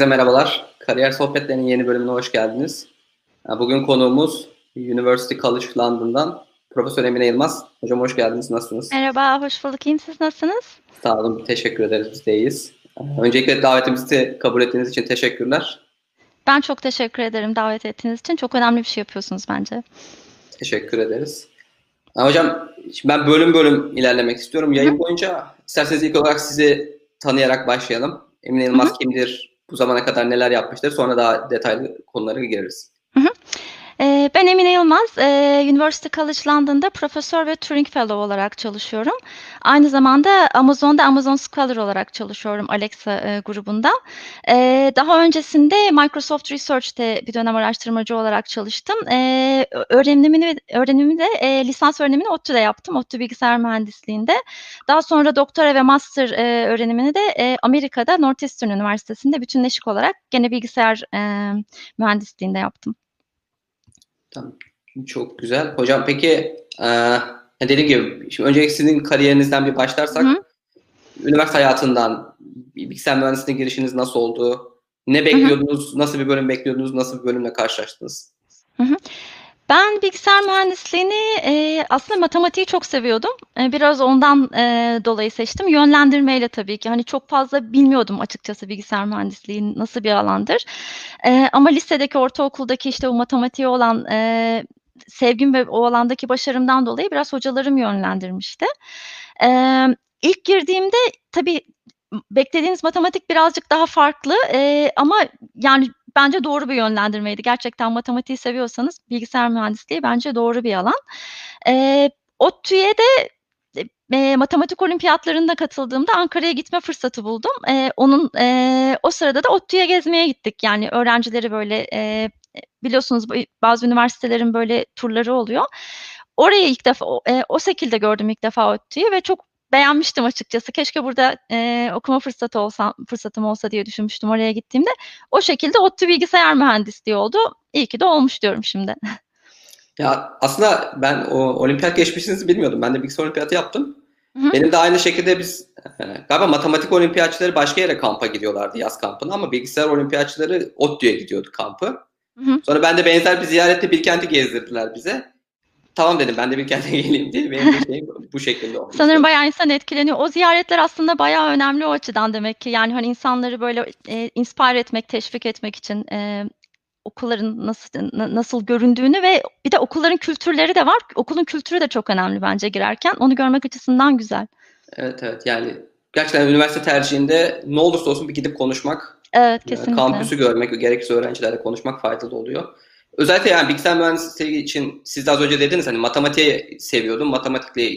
Herkese merhabalar. Kariyer Sohbetleri'nin yeni bölümüne hoş geldiniz. Bugün konuğumuz University College London'dan Profesör Emine Yılmaz. Hocam hoş geldiniz. Nasılsınız? Merhaba, hoş bulduk. İyiyim. Siz nasılsınız? Sağ olun. Teşekkür ederiz. Biz de iyiyiz. Öncelikle davetimizi kabul ettiğiniz için teşekkürler. Ben çok teşekkür ederim davet ettiğiniz için. Çok önemli bir şey yapıyorsunuz bence. Teşekkür ederiz. Hocam şimdi ben bölüm bölüm ilerlemek istiyorum. Yayın boyunca isterseniz ilk olarak sizi tanıyarak başlayalım. Emine Yılmaz Hı-hı. kimdir? Bu zamana kadar neler yapmıştır? Sonra daha detaylı konulara gireriz. Hı hı. Ben Emine Yılmaz, University College London'da profesör ve Turing Fellow olarak çalışıyorum. Aynı zamanda Amazon'da Amazon Scholar olarak çalışıyorum Alexa grubunda. Daha öncesinde Microsoft Research'te bir dönem araştırmacı olarak çalıştım. Öğrenimini, öğrenimimi de lisans öğrenimini ODTÜ'de yaptım, ODTÜ Bilgisayar Mühendisliği'nde. Daha sonra doktora ve master öğrenimini de Amerika'da Northeastern Üniversitesi'nde bütünleşik olarak gene bilgisayar mühendisliğinde yaptım. Tamam. Çok güzel. Hocam peki e, dediğim gibi şimdi öncelikle sizin kariyerinizden bir başlarsak Hı. üniversite hayatından bilgisayar mühendisliğine girişiniz nasıl oldu? Ne bekliyordunuz? Hı. Nasıl bir bölüm bekliyordunuz? Nasıl bir bölümle karşılaştınız? Hı hı. Ben bilgisayar mühendisliğini e, aslında matematiği çok seviyordum. E, biraz ondan e, dolayı seçtim. Yönlendirmeyle tabii ki. Hani çok fazla bilmiyordum açıkçası bilgisayar mühendisliği nasıl bir alandır. E, ama lisedeki, ortaokuldaki işte o matematiğe olan e, sevgim ve o alandaki başarımdan dolayı biraz hocalarım yönlendirmişti. E, ilk girdiğimde tabii beklediğiniz matematik birazcık daha farklı e, ama yani bence doğru bir yönlendirmeydi. Gerçekten matematiği seviyorsanız bilgisayar mühendisliği bence doğru bir alan. E, ODTÜ'ye de e, matematik olimpiyatlarında katıldığımda Ankara'ya gitme fırsatı buldum. E, onun e, o sırada da ODTÜ'ye gezmeye gittik. Yani öğrencileri böyle e, biliyorsunuz bazı üniversitelerin böyle turları oluyor. Orayı ilk defa e, o şekilde gördüm ilk defa ODTÜ'yü ve çok beğenmiştim açıkçası. Keşke burada e, okuma fırsatı olsa, fırsatım olsa diye düşünmüştüm oraya gittiğimde. O şekilde ODTÜ bilgisayar mühendisliği oldu. İyi ki de olmuş diyorum şimdi. Ya aslında ben o olimpiyat geçmişinizi bilmiyordum. Ben de bilgisayar olimpiyatı yaptım. Hı-hı. Benim de aynı şekilde biz e, galiba matematik olimpiyatçıları başka yere kampa gidiyorlardı yaz kampına ama bilgisayar olimpiyatçıları ODTÜ'ye gidiyordu kampı. Hı-hı. Sonra ben de benzer bir ziyarette Bilkent'i gezdirdiler bize tamam dedim ben de bir kente geleyim diye benim de şeyim bu şekilde olmuş. Sanırım bayağı insan etkileniyor. O ziyaretler aslında bayağı önemli o açıdan demek ki. Yani hani insanları böyle e, inspire etmek, teşvik etmek için e, okulların nasıl nasıl göründüğünü ve bir de okulların kültürleri de var. Okulun kültürü de çok önemli bence girerken. Onu görmek açısından güzel. Evet evet yani gerçekten üniversite tercihinde ne olursa olsun bir gidip konuşmak, evet, kesinlikle. kampüsü görmek, gerekirse öğrencilerle konuşmak faydalı oluyor. Özellikle yani bilgisayar mühendisliği için siz de az önce dediniz hani matematiği seviyordum. Matematikle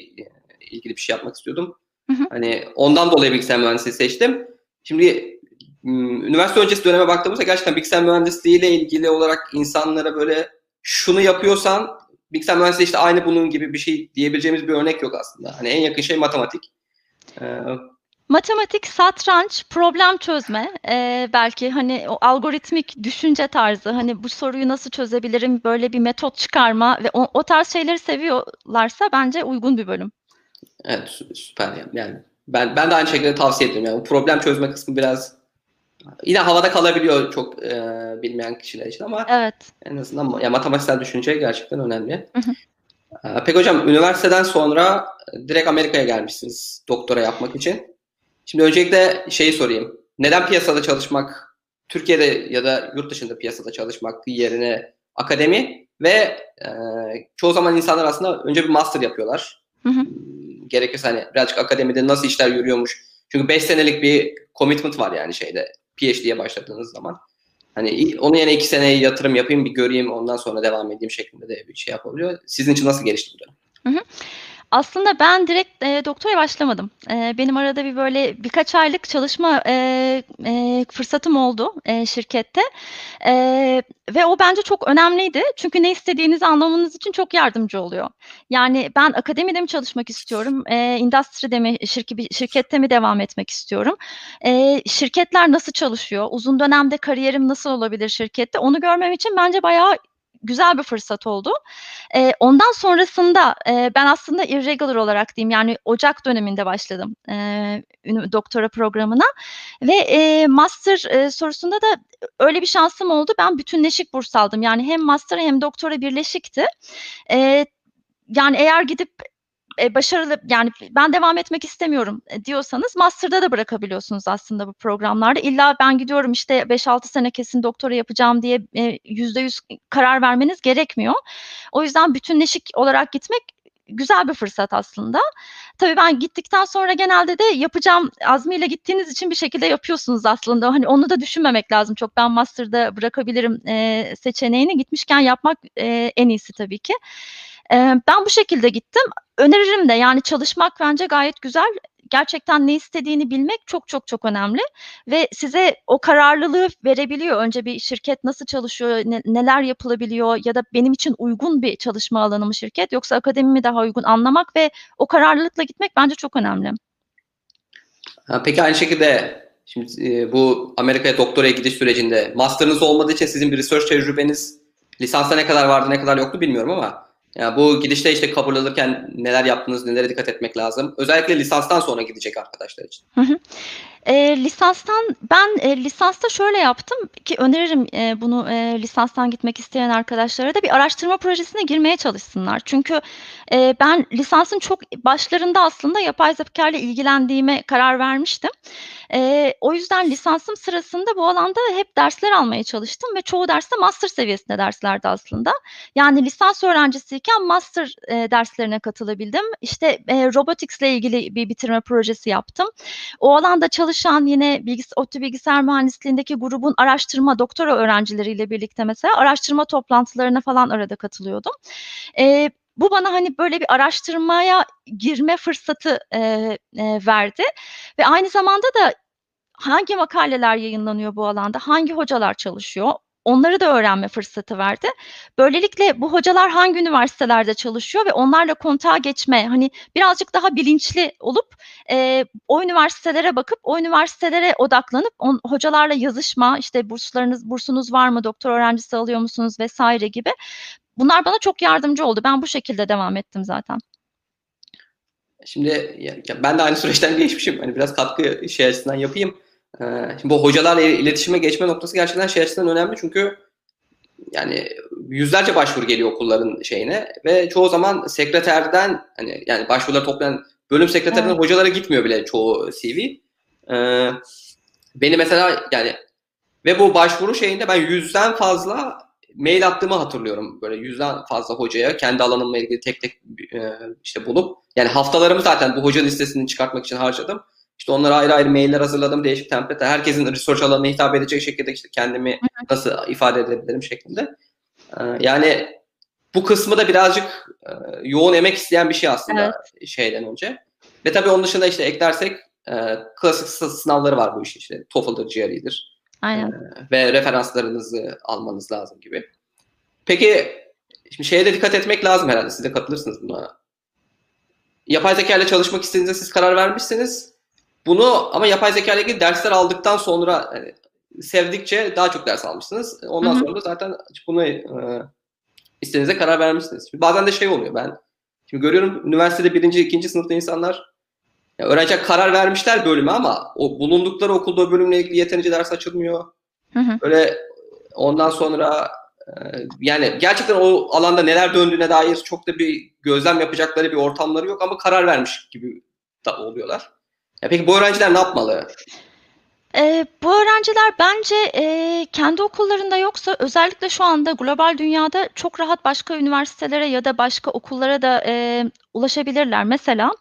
ilgili bir şey yapmak istiyordum. Hı hı. Hani ondan dolayı bilgisayar mühendisliği seçtim. Şimdi üniversite öncesi döneme baktığımızda gerçekten bilgisayar mühendisliği ile ilgili olarak insanlara böyle şunu yapıyorsan bilgisayar mühendisliği işte aynı bunun gibi bir şey diyebileceğimiz bir örnek yok aslında. Hani en yakın şey matematik. Ee, Matematik, satranç, problem çözme, e, belki hani o algoritmik düşünce tarzı, hani bu soruyu nasıl çözebilirim, böyle bir metot çıkarma ve o, o tarz şeyleri seviyorlarsa bence uygun bir bölüm. Evet, süper yani. Ben ben de aynı şekilde tavsiye ediyorum. Yani problem çözme kısmı biraz yine havada kalabiliyor çok e, bilmeyen kişiler için ama evet. en azından ya matematiksel düşünce gerçekten önemli. Hı hı. Peki hocam üniversiteden sonra direkt Amerika'ya gelmişsiniz doktora yapmak için. Şimdi öncelikle şeyi sorayım. Neden piyasada çalışmak, Türkiye'de ya da yurt dışında piyasada çalışmak yerine akademi ve e, çoğu zaman insanlar aslında önce bir master yapıyorlar. Hı hı. Gerekirse hani birazcık akademide nasıl işler yürüyormuş. Çünkü 5 senelik bir commitment var yani şeyde PhD'ye başladığınız zaman. Hani onun yerine 2 seneye yatırım yapayım bir göreyim ondan sonra devam edeyim şeklinde de bir şey yapabiliyor. Sizin için nasıl gelişti bu dönem? Hı hı. Aslında ben direkt e, doktora başlamadım. E, benim arada bir böyle birkaç aylık çalışma e, e, fırsatım oldu e, şirkette e, ve o bence çok önemliydi. Çünkü ne istediğinizi anlamanız için çok yardımcı oluyor. Yani ben akademide mi çalışmak istiyorum, e, endüstride mi, şirki, şirkette mi devam etmek istiyorum? E, şirketler nasıl çalışıyor? Uzun dönemde kariyerim nasıl olabilir şirkette? Onu görmem için bence bayağı güzel bir fırsat oldu. Eee, ondan sonrasında, eee, ben aslında irregular olarak diyeyim, yani ocak döneminde başladım, ünü doktora programına ve, eee, master, eee, sorusunda da öyle bir şansım oldu. Ben bütünleşik burs aldım. Yani hem master hem doktora birleşikti. Eee, yani eğer gidip, eee, başarılı yani ben devam etmek istemiyorum, eee, diyorsanız master'da da bırakabiliyorsunuz aslında bu programlarda. İlla ben gidiyorum, işte 5-6 sene kesin doktora yapacağım diye, eee, %100 karar vermeniz gerekmiyor. O yüzden bütünleşik olarak gitmek güzel bir fırsat aslında. Tabii ben gittikten sonra genelde de yapacağım azmiyle gittiğiniz için bir şekilde yapıyorsunuz aslında. Hani onu da düşünmemek lazım çok. Ben master'da bırakabilirim, eee, seçeneğini gitmişken yapmak, eee, en iyisi tabii ki. Eee, ben bu şekilde gittim. Öneririm de yani çalışmak bence gayet güzel. Gerçekten ne istediğini bilmek çok çok çok önemli ve size o kararlılığı verebiliyor. Önce bir şirket nasıl çalışıyor, ne neler yapılabiliyor ya da benim için uygun bir çalışma alanı mı şirket yoksa akademi mi daha uygun anlamak ve o kararlılıkla gitmek bence çok önemli. Peki aynı şekilde şimdi, eee, bu Amerika'ya doktoraya gidiş sürecinde master'ınız olmadığı için sizin bir research tecrübeniz lisansta ne kadar vardı, ne kadar yoktu bilmiyorum ama ya bu gidişte işte kabul alırken neler yaptınız, nelere dikkat etmek lazım? Özellikle lisanstan sonra gidecek arkadaşlar için. Hı hı. Eee, lisanstan ben, eee, lisansta şöyle yaptım ki öneririm, eee, bunu, eee, lisanstan gitmek isteyen arkadaşlara da bir araştırma projesine girmeye çalışsınlar. Çünkü, eee, ben lisansın çok başlarında aslında yapay zekâyla ilgilendiğime karar vermiştim. Eee, o yüzden lisansım sırasında bu alanda hep dersler almaya çalıştım ve çoğu ders de master seviyesinde derslerdi aslında. Yani lisans öğrencisiyken master, eee, derslerine katılabildim. İşte, eee, robotics'le ilgili bir bitirme projesi yaptım. O alanda çalışan yine bilgis ODTÜ Bilgisayar Mühendisliğindeki grubun araştırma doktora öğrencileriyle birlikte mesela araştırma toplantılarına falan arada katılıyordum. Eee, bu bana, hani, böyle bir araştırmaya girme fırsatı, eee, eee, verdi ve aynı zamanda da hangi makaleler yayınlanıyor bu alanda, hangi hocalar çalışıyor, onları da öğrenme fırsatı verdi. Böylelikle bu hocalar hangi üniversitelerde çalışıyor ve onlarla kontağa geçme, hani, birazcık daha bilinçli olup, eee, o üniversitelere bakıp o üniversitelere odaklanıp on hocalarla yazışma, işte burslarınız bursunuz var mı, doktora öğrencisi alıyor musunuz vs. gibi bunlar bana çok yardımcı oldu. Ben bu şekilde devam ettim zaten. Şimdi ya ben de aynı süreçten geçmişim. Hani biraz katkı şey açısından yapayım. Eee, şimdi bu hocalarla iletişime geçme noktası gerçekten şey açısından önemli çünkü yani yüzlerce başvuru geliyor okulların şeyine ve çoğu zaman sekreterden hani yani başvuruları toplayan bölüm sekreterinden Evet. hocalara gitmiyor bile çoğu CV. Eee, beni mesela yani ve bu başvuru şeyinde ben 100'den fazla mail attığımı hatırlıyorum. Böyle 100'den fazla hocaya kendi alanımla ilgili tek tek eee, işte bulup yani haftalarımı zaten bu hoca listesini çıkartmak için harcadım. İşte onlara ayrı ayrı mailler hazırladım. Değişik template. Herkesin research alanına hitap edecek şekilde işte kendimi nasıl ifade edebilirim şeklinde. Eee, yani bu kısmı da birazcık eee, yoğun emek isteyen bir şey aslında Evet. şeyden önce. Ve tabii onun dışında işte eklersek eee, klasik sı sınavları var bu işin işte. TOEFL'dır, GRE'dir. Aynen. Eee, ve referanslarınızı almanız lazım gibi. Peki şimdi şeye de dikkat etmek lazım herhalde. Siz de katılırsınız buna. Yapay zekâyla çalışmak istediğinizde siz karar vermişsiniz. Bunu ama yapay zekâyla ilgili dersler aldıktan sonra hani sevdikçe daha çok ders almışsınız. Ondan Hı hı. sonra da zaten bunu eee, istediğinize karar vermişsiniz. Bazen de şey oluyor ben şimdi görüyorum üniversitede 1. 2. sınıfta insanlar ya öğrenciler karar vermişler bölüme ama o bulundukları okulda o bölümle ilgili yeterince ders açılmıyor. Hı hı. Böyle ondan sonra eee, yani gerçekten o alanda neler döndüğüne dair çok da bir gözlem yapacakları bir ortamları yok ama karar vermiş gibi da oluyorlar. Ya peki bu öğrenciler ne yapmalı? Eee, bu öğrenciler bence, eee, kendi okullarında yoksa özellikle şu anda global dünyada çok rahat başka üniversitelere ya da başka okullara da, eee, ulaşabilirler. Mesela,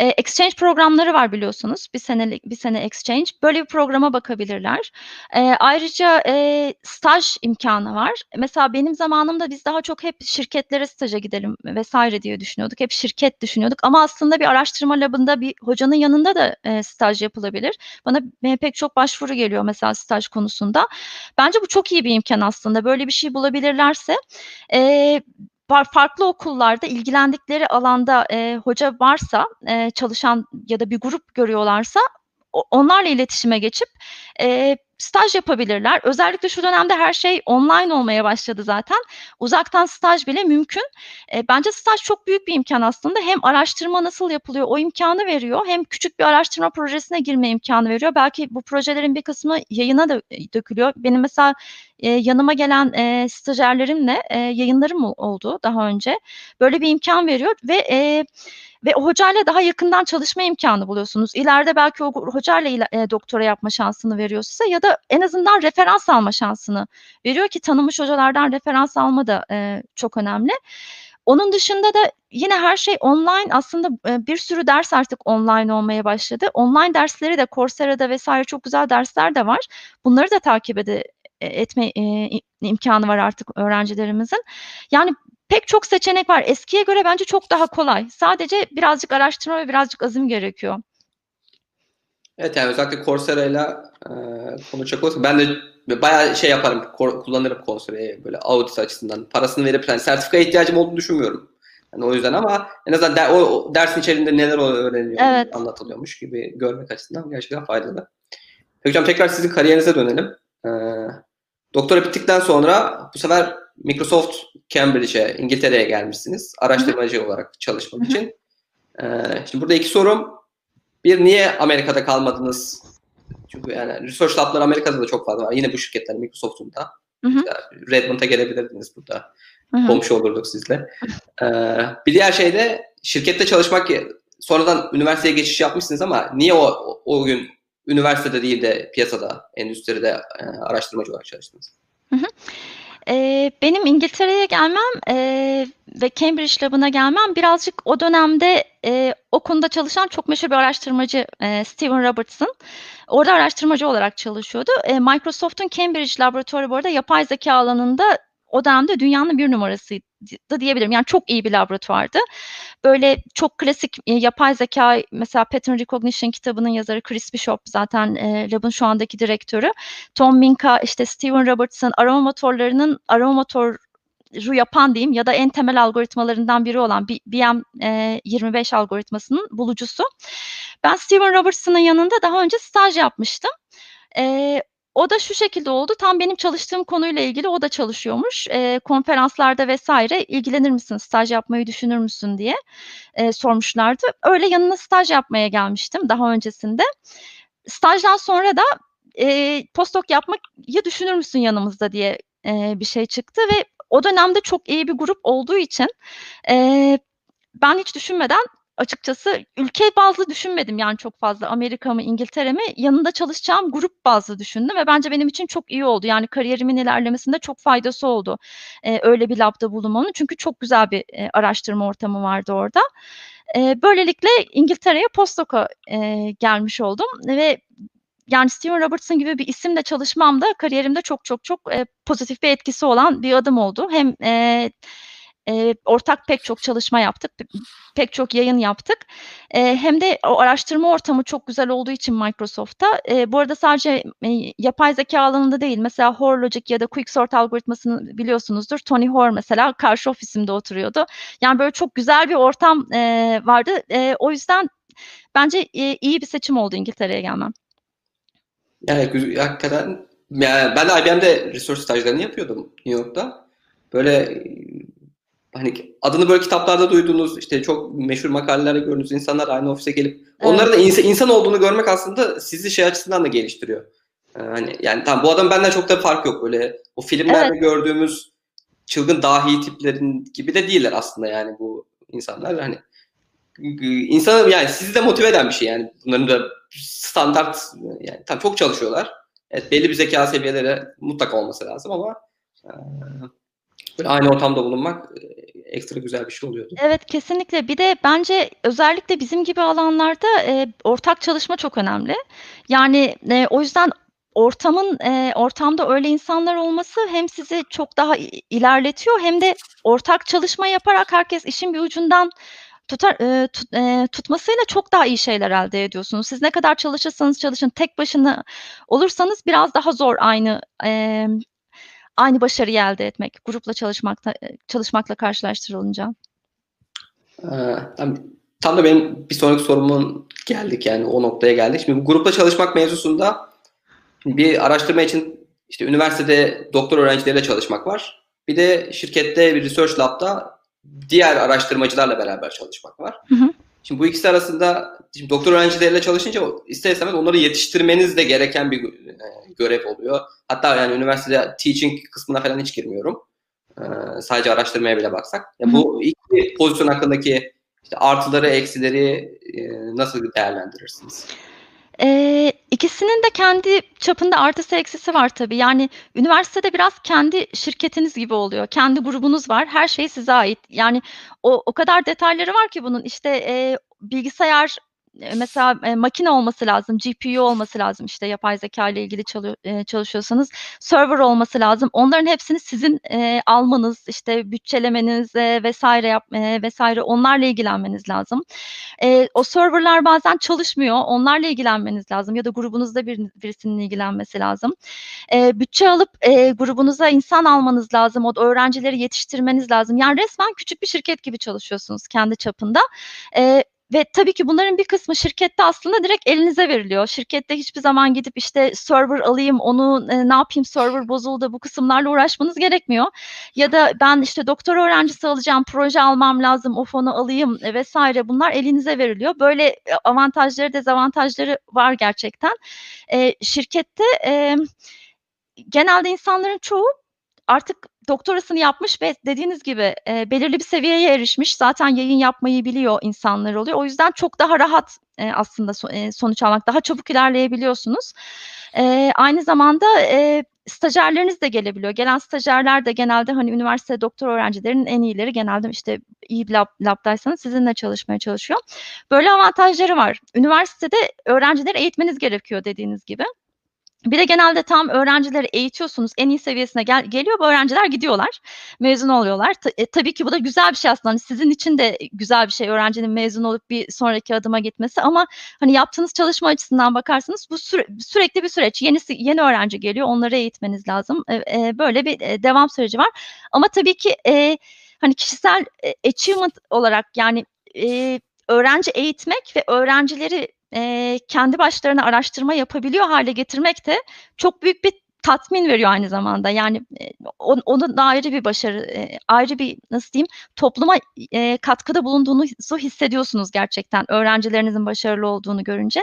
eee, exchange programları var biliyorsunuz. 1 senelik 1 sene exchange. Böyle bir programa bakabilirler. Eee, ayrıca, eee, staj imkânı var. Mesela benim zamanımda biz daha çok hep şirketlere staja gidelim vs. diye düşünüyorduk. Hep şirket düşünüyorduk ama aslında bir araştırma lab'ında bir hocanın yanında da, eee, staj yapılabilir. Bana, pek çok başvuru geliyor mesela staj konusunda. Bence bu çok iyi bir imkân aslında. Böyle bir şey bulabilirlerse, par farklı okullarda ilgilendikleri alanda, eee, hoca varsa, eee, çalışan ya da bir grup görüyorlarsa onlarla iletişime geçip, eee, staj yapabilirler. Özellikle şu dönemde her şey online olmaya başladı zaten. Uzaktan staj bile mümkün. E, bence staj çok büyük bir imkan aslında. Hem araştırma nasıl yapılıyor o imkanı veriyor. Hem küçük bir araştırma projesine girme imkanı veriyor. Belki bu projelerin bir kısmı yayına da dökülüyor. Benim mesela e, yanıma gelen e, stajyerlerimle e, yayınlarım oldu daha önce. Böyle bir imkan veriyor ve e, ve o hocayla daha yakından çalışma imkanı buluyorsunuz. İleride belki o hocayla e, doktora yapma şansını veriyor size ya da en azından referans alma şansını veriyor ki tanımış hocalardan referans alma da e, çok önemli. Onun dışında da yine her şey online aslında bir sürü ders artık online olmaya başladı. Online dersleri de Coursera'da vesaire çok güzel dersler de var. Bunları da takip ede, e, etme e, imkanı var artık öğrencilerimizin. Yani pek çok seçenek var. Eskiye göre bence çok daha kolay. Sadece birazcık araştırma ve birazcık azim gerekiyor. Evet yani özellikle Coursera ile konuşacak olursak ben de bayağı şey yaparım, kullanırım Coursera'yı böyle audit açısından. Parasını verip yani sertifikaya ihtiyacım olduğunu düşünmüyorum. Yani o yüzden ama en azından der, o, o dersin içerisinde neler öğreniliyor, evet. anlatılıyormuş gibi görmek açısından gerçekten faydalı. Peki hocam tekrar sizin kariyerinize dönelim. Ee, doktora bittikten sonra bu sefer Microsoft Cambridge'e, İngiltere'ye gelmişsiniz. Araştırmacı Hı-hı. olarak çalışmak Hı-hı. için. Ee, şimdi burada iki sorum. Bir, niye Amerika'da kalmadınız? Çünkü yani Research Lab'lar Amerika'da da çok fazla var. Yine bu şirketler Microsoft'un da. Redmond'a gelebilirdiniz burada. Hı-hı. Komşu olurduk sizle. Ee, bir diğer şey de şirkette çalışmak sonradan üniversiteye geçiş yapmışsınız ama niye o, o, o gün üniversitede değil de piyasada, endüstride e, araştırmacı olarak çalıştınız? Hı hı. Eee, benim İngiltere'ye gelmem, eee, ve Cambridge Lab'ına gelmem birazcık o dönemde, eee, o konuda çalışan çok meşhur bir araştırmacı, eee, Steven Robertson. Orada araştırmacı olarak çalışıyordu. Eee, Microsoft'un Cambridge laboratuvarı bu arada yapay zeka alanında o dönemde dünyanın bir numarasıydı da diyebilirim. Yani çok iyi bir laboratuvardı. Böyle çok klasik e, yapay zeka mesela Pattern Recognition kitabının yazarı Chris Bishop zaten e, lab'ın şu andaki direktörü. Tom Minka, işte Steven Robertson arama motorlarının arama motor ru yapan diyeyim ya da en temel algoritmalarından biri olan BM25 e, algoritmasının bulucusu. Ben Steven Robertson'ın yanında daha önce staj yapmıştım. E, o da şu şekilde oldu. Tam benim çalıştığım konuyla ilgili o da çalışıyormuş. E, konferanslarda vesaire ilgilenir misin, staj yapmayı düşünür müsün diye e, sormuşlardı. Öyle yanına staj yapmaya gelmiştim daha öncesinde. Stajdan sonra da e, postdoc yapmayı düşünür müsün yanımızda diye e, bir şey çıktı ve o dönemde çok iyi bir grup olduğu için e, ben hiç düşünmeden açıkçası ülke bazlı düşünmedim yani çok fazla Amerika mı İngiltere mi yanında çalışacağım grup bazlı düşündüm ve bence benim için çok iyi oldu. Yani kariyerimin ilerlemesinde çok faydası oldu e, öyle bir labda bulunmanın çünkü çok güzel bir e, araştırma ortamı vardı orada. E, böylelikle İngiltere'ye postdoca e, gelmiş oldum ve yani Steven Robertson gibi bir isimle çalışmam da kariyerimde çok çok çok e, pozitif bir etkisi olan bir adım oldu. Hem e, e, ortak pek çok çalışma yaptık, pek çok yayın yaptık. E, hem de o araştırma ortamı çok güzel olduğu için Microsoft'ta. E, bu arada sadece e, yapay zeka alanında değil, mesela Hoare Logic ya da Quicksort algoritmasını biliyorsunuzdur. Tony Hoare mesela karşı ofisimde oturuyordu. Yani böyle çok güzel bir ortam e, vardı. E, o yüzden bence e, iyi bir seçim oldu İngiltere'ye gelmem. Yani hakikaten yani ben de IBM'de research stajlarını yapıyordum New York'ta. Böyle hani adını böyle kitaplarda duyduğunuz işte çok meşhur makalelerde gördüğünüz insanlar aynı ofise gelip evet. onların da insan, insan olduğunu görmek aslında sizi şey açısından da geliştiriyor. Ee, hani yani tam bu adam benden çok da fark yok böyle o filmlerde evet. gördüğümüz çılgın dahi tiplerin gibi de değiller aslında yani bu insanlar hani insanı yani sizi de motive eden bir şey yani bunların da standart yani tam çok çalışıyorlar. Evet belli bir zeka seviyeleri mutlaka olması lazım ama e, böyle aynı ortamda bulunmak e, ekstra güzel bir şey oluyordu. Evet kesinlikle. Bir de bence özellikle bizim gibi alanlarda e, ortak çalışma çok önemli. Yani e, o yüzden ortamın e, ortamda öyle insanlar olması hem sizi çok daha ilerletiyor hem de ortak çalışma yaparak herkes işin bir ucundan tutar e, tut, e, tutmasıyla çok daha iyi şeyler elde ediyorsunuz. Siz ne kadar çalışırsanız çalışın tek başına olursanız biraz daha zor aynı e, aynı başarıyı elde etmek grupla çalışmakta çalışmakla karşılaştırılınca. Ee, tam, tam da benim bir sonraki sorumun geldik yani o noktaya geldik. Şimdi bu grupla çalışmak mevzusunda Bir araştırma için işte üniversitede doktor öğrencileriyle çalışmak var. Bir de şirkette bir research lab'da diğer araştırmacılarla beraber çalışmak var. Hı hı. Şimdi bu ikisi arasında şimdi doktor öğrencileriyle çalışınca ister istemez onları yetiştirmeniz de gereken bir e, görev oluyor. Hatta yani üniversitede teaching kısmına falan hiç girmiyorum. Ee, sadece araştırmaya bile baksak. Ya bu iki pozisyon hakkındaki işte artıları, eksileri e, nasıl değerlendirirsiniz? Ee, ikisinin de kendi çapında artısı eksisi var tabii. Yani üniversitede biraz kendi şirketiniz gibi oluyor. Kendi grubunuz var. Her şey size ait. Yani o o kadar detayları var ki bunun. İşte e, bilgisayar mesela e, makine olması lazım, GPU olması lazım. İşte yapay zeka ile ilgili çalıyor, e, çalışıyorsanız server olması lazım. Onların hepsini sizin e, almanız, işte bütçelemeniz e, vesaire yap, e, vesaire onlarla ilgilenmeniz lazım. E, o serverlar bazen çalışmıyor. Onlarla ilgilenmeniz lazım ya da grubunuzda bir, birisinin ilgilenmesi lazım. E, bütçe alıp e, grubunuza insan almanız lazım. O öğrencileri yetiştirmeniz lazım. Yani resmen küçük bir şirket gibi çalışıyorsunuz kendi çapında. E, ve tabii ki bunların bir kısmı şirkette aslında direkt elinize veriliyor. Şirkette hiçbir zaman gidip işte server alayım, onu e, ne yapayım server bozuldu bu kısımlarla uğraşmanız gerekmiyor. Ya da ben işte doktor öğrencisi alacağım, proje almam lazım, o fonu alayım e, vesaire bunlar elinize veriliyor. Böyle e, avantajları dezavantajları var gerçekten. E, şirkette e, genelde insanların çoğu artık doktorasını yapmış ve dediğiniz gibi e, belirli bir seviyeye erişmiş. Zaten yayın yapmayı biliyor insanlar oluyor. O yüzden çok daha rahat e, aslında so, e, sonuç almak, daha çabuk ilerleyebiliyorsunuz. E, aynı zamanda e, stajyerleriniz de gelebiliyor. Gelen stajyerler de genelde hani üniversite doktor öğrencilerinin en iyileri genelde işte iyi bir lab, labdaysanız sizinle çalışmaya çalışıyor. Böyle avantajları var. Üniversitede öğrencileri eğitmeniz gerekiyor dediğiniz gibi. Bir de genelde tam öğrencileri eğitiyorsunuz, en iyi seviyesine gel geliyor, bu öğrenciler gidiyorlar, mezun oluyorlar. Ta e, tabii ki bu da güzel bir şey aslında. Hani sizin için de güzel bir şey öğrencinin mezun olup bir sonraki adıma gitmesi ama hani yaptığınız çalışma açısından bakarsanız bu süre sürekli bir süreç. Yenisi yeni öğrenci geliyor, onları eğitmeniz lazım. E, e, böyle bir e, devam süreci var. Ama tabii ki e, hani kişisel e, achievement olarak yani e, öğrenci eğitmek ve öğrencileri e, kendi başlarına araştırma yapabiliyor hale getirmek de çok büyük bir tatmin veriyor aynı zamanda. Yani e, onun da ayrı bir başarı, ayrı bir nasıl diyeyim topluma e, katkıda bulunduğunuzu hissediyorsunuz gerçekten öğrencilerinizin başarılı olduğunu görünce.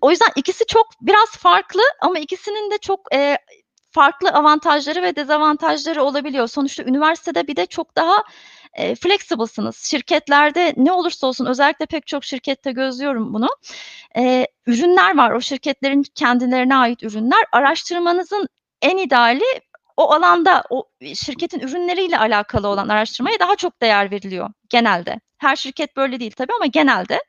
O yüzden ikisi çok biraz farklı ama ikisinin de çok e, farklı avantajları ve dezavantajları olabiliyor. Sonuçta üniversitede bir de çok daha e, flexible'sınız. Şirketlerde ne olursa olsun özellikle pek çok şirkette gözlüyorum bunu. E, ürünler var. O şirketlerin kendilerine ait ürünler. Araştırmanızın en ideali o alanda o şirketin ürünleriyle alakalı olan araştırmaya daha çok değer veriliyor genelde. Her şirket böyle değil tabii ama genelde.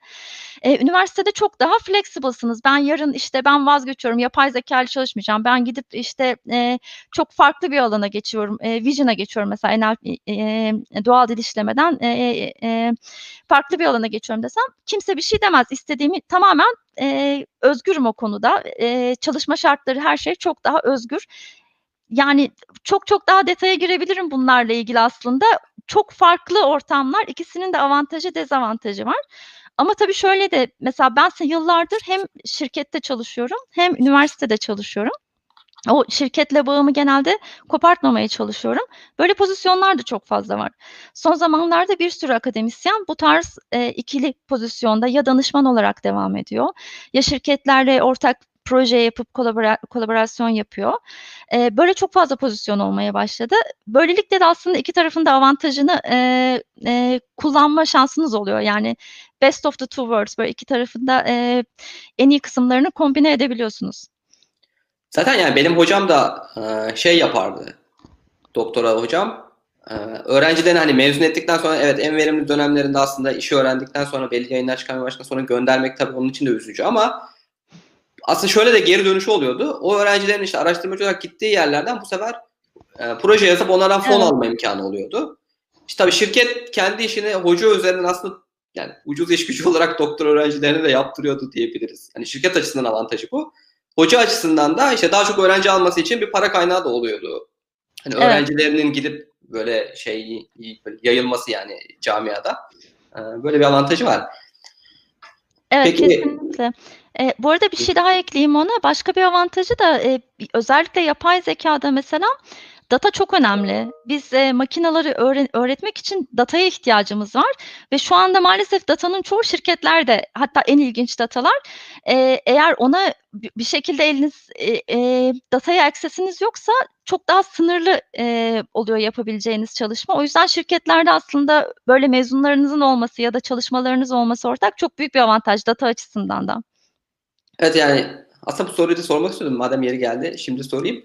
E, üniversitede çok daha flexible'sınız. Ben yarın işte ben vazgeçiyorum, yapay zeka ile çalışmayacağım. Ben gidip işte e, çok farklı bir alana geçiyorum. E, Vision'a geçiyorum mesela NLP, e, doğal dil işlemeden e, e, farklı bir alana geçiyorum desem kimse bir şey demez. İstediğimi tamamen e, özgürüm o konuda. E, çalışma şartları her şey çok daha özgür yani çok çok daha detaya girebilirim bunlarla ilgili aslında. Çok farklı ortamlar, ikisinin de avantajı dezavantajı var. Ama tabii şöyle de mesela ben yıllardır hem şirkette çalışıyorum hem üniversitede çalışıyorum. O şirketle bağımı genelde kopartmamaya çalışıyorum. Böyle pozisyonlar da çok fazla var. Son zamanlarda bir sürü akademisyen bu tarz e, ikili pozisyonda ya danışman olarak devam ediyor ya şirketlerle ortak proje yapıp kolabora kolaborasyon yapıyor. E, böyle çok fazla pozisyon olmaya başladı. Böylelikle de aslında iki tarafın da avantajını e, e, kullanma şansınız oluyor. Yani best of the two worlds böyle iki tarafın da e, en iyi kısımlarını kombine edebiliyorsunuz. Zaten yani benim hocam da e, şey yapardı. Doktora hocam. E, öğrencilerini hani mezun ettikten sonra evet en verimli dönemlerinde aslında işi öğrendikten sonra belli yayınlar çıkarmaya başladıktan sonra göndermek tabii onun için de üzücü ama aslında şöyle de geri dönüşü oluyordu. O öğrencilerin işte araştırmacı olarak gittiği yerlerden bu sefer e, proje yazıp onlardan fon evet. alma imkanı oluyordu. İşte tabii şirket kendi işini hoca üzerinden aslında yani ucuz iş gücü olarak doktor öğrencilerine de yaptırıyordu diyebiliriz. Hani şirket açısından avantajı bu. Hoca açısından da işte daha çok öğrenci alması için bir para kaynağı da oluyordu. Hani evet. öğrencilerinin gidip böyle şey yayılması yani camiada. E, böyle bir avantajı var. Evet Peki, kesinlikle. Eee, bu arada bir şey daha ekleyeyim ona. Başka bir avantajı da, bi özellikle yapay zekâda mesela data çok önemli. Biz, eee, makinaları öğren öğretmek için dataya ihtiyacımız var ve şu anda maalesef datanın çoğu şirketlerde hatta en ilginç datalar. Eee, eğer ona bi bir şekilde eliniz, eee, eee, dataya access'iniz yoksa çok daha sınırlı, eee, oluyor yapabileceğiniz çalışma. O yüzden şirketlerde aslında böyle mezunlarınızın olması ya da çalışmalarınız olması ortak çok büyük bir avantaj data açısından da. Evet, yani aslında bu soruyu da sormak istiyordum madem yeri geldi. Şimdi sorayım.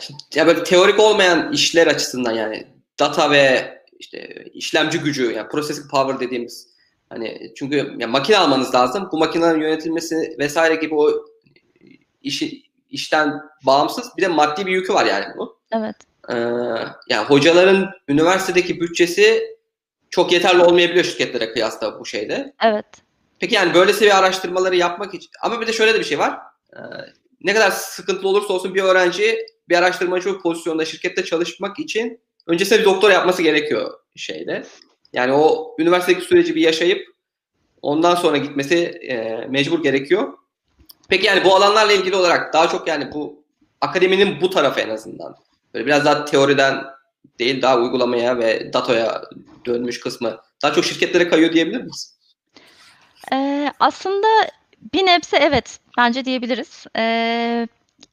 Şimdi ya böyle teorik olmayan işler açısından yani data ve işte işlemci gücü yani processing power dediğimiz hani çünkü ya makine almanız lazım. Bu makinelerin yönetilmesi vesaire gibi o işi işten bağımsız bir de maddi bir yükü var yani bunun. Evet. Eee, yani hocaların üniversitedeki bütçesi çok yeterli olmayabiliyor şirketlere kıyasla bu şeyde. Evet. Peki yani böylesi bir araştırmaları yapmak için ama bir de şöyle de bir şey var. Eee, ne kadar sıkıntılı olursa olsun bir öğrenci bir araştırmacı pozisyonda şirkette çalışmak için öncesinde bir doktora yapması gerekiyor şeyde. Yani o üniversitedeki süreci bir yaşayıp ondan sonra gitmesi eee, mecbur gerekiyor. Peki yani bu alanlarla ilgili olarak daha çok yani bu akademinin bu tarafı en azından böyle biraz daha teoriden değil daha uygulamaya ve dataya dönmüş kısmı daha çok şirketlere kayıyor diyebilir miyiz? Eee, aslında bir nebze evet, bence diyebiliriz. Eee,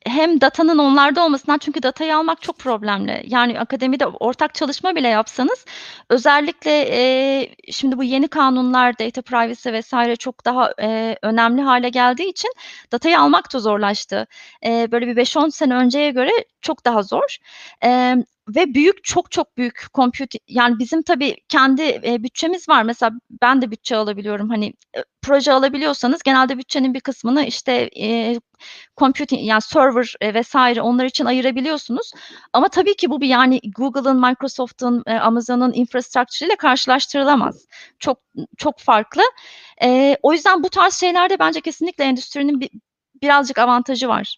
hem datanın onlarda olmasından çünkü datayı almak çok problemli. Yani akademide ortak çalışma bile yapsanız özellikle, eee, şimdi bu yeni kanunlar, data privacy vs. çok daha, eee, önemli hâle geldiği için datayı almak da zorlaştı. Eee, böyle bir 5-10 sene önceye göre çok daha zor. Emm, ve büyük, çok çok büyük compute yani bizim tabii kendi, eee, bütçemiz var. Mesela ben de bütçe alabiliyorum. Hani, eee, proje alabiliyorsanız genelde bütçenin bir kısmını işte, eee, computing yani server, eee, vs. onlar için ayırabiliyorsunuz. Ama tabii ki bu bir yani Google'ın, Microsoft'un, eee, Amazon'un infrastructure ile karşılaştırılamaz. Çok çok farklı. Eee, o yüzden bu tarz şeylerde bence kesinlikle endüstrinin bi birazcık avantajı var.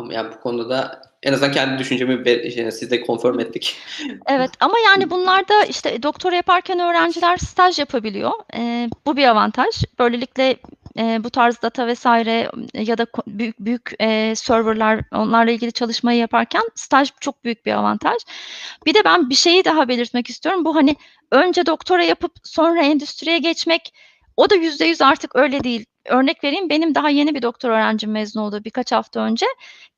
Tamam, yani bu konuda da en azından kendi düşüncemi şey sizle confirm ettik. Evet ama yani bunlarda işte doktora yaparken öğrenciler staj yapabiliyor. Eee, bu bir avantaj. Böylelikle, eee, bu tarz data vs. ya da büyük büyük, eee, server'lar onlarla ilgili çalışmayı yaparken staj çok büyük bir avantaj. Bir de ben bir şeyi daha belirtmek istiyorum. Bu hani önce doktora yapıp sonra endüstriye geçmek o da %100 artık öyle değil. Örnek vereyim, benim daha yeni bir doktora öğrencim mezun oldu birkaç hafta önce.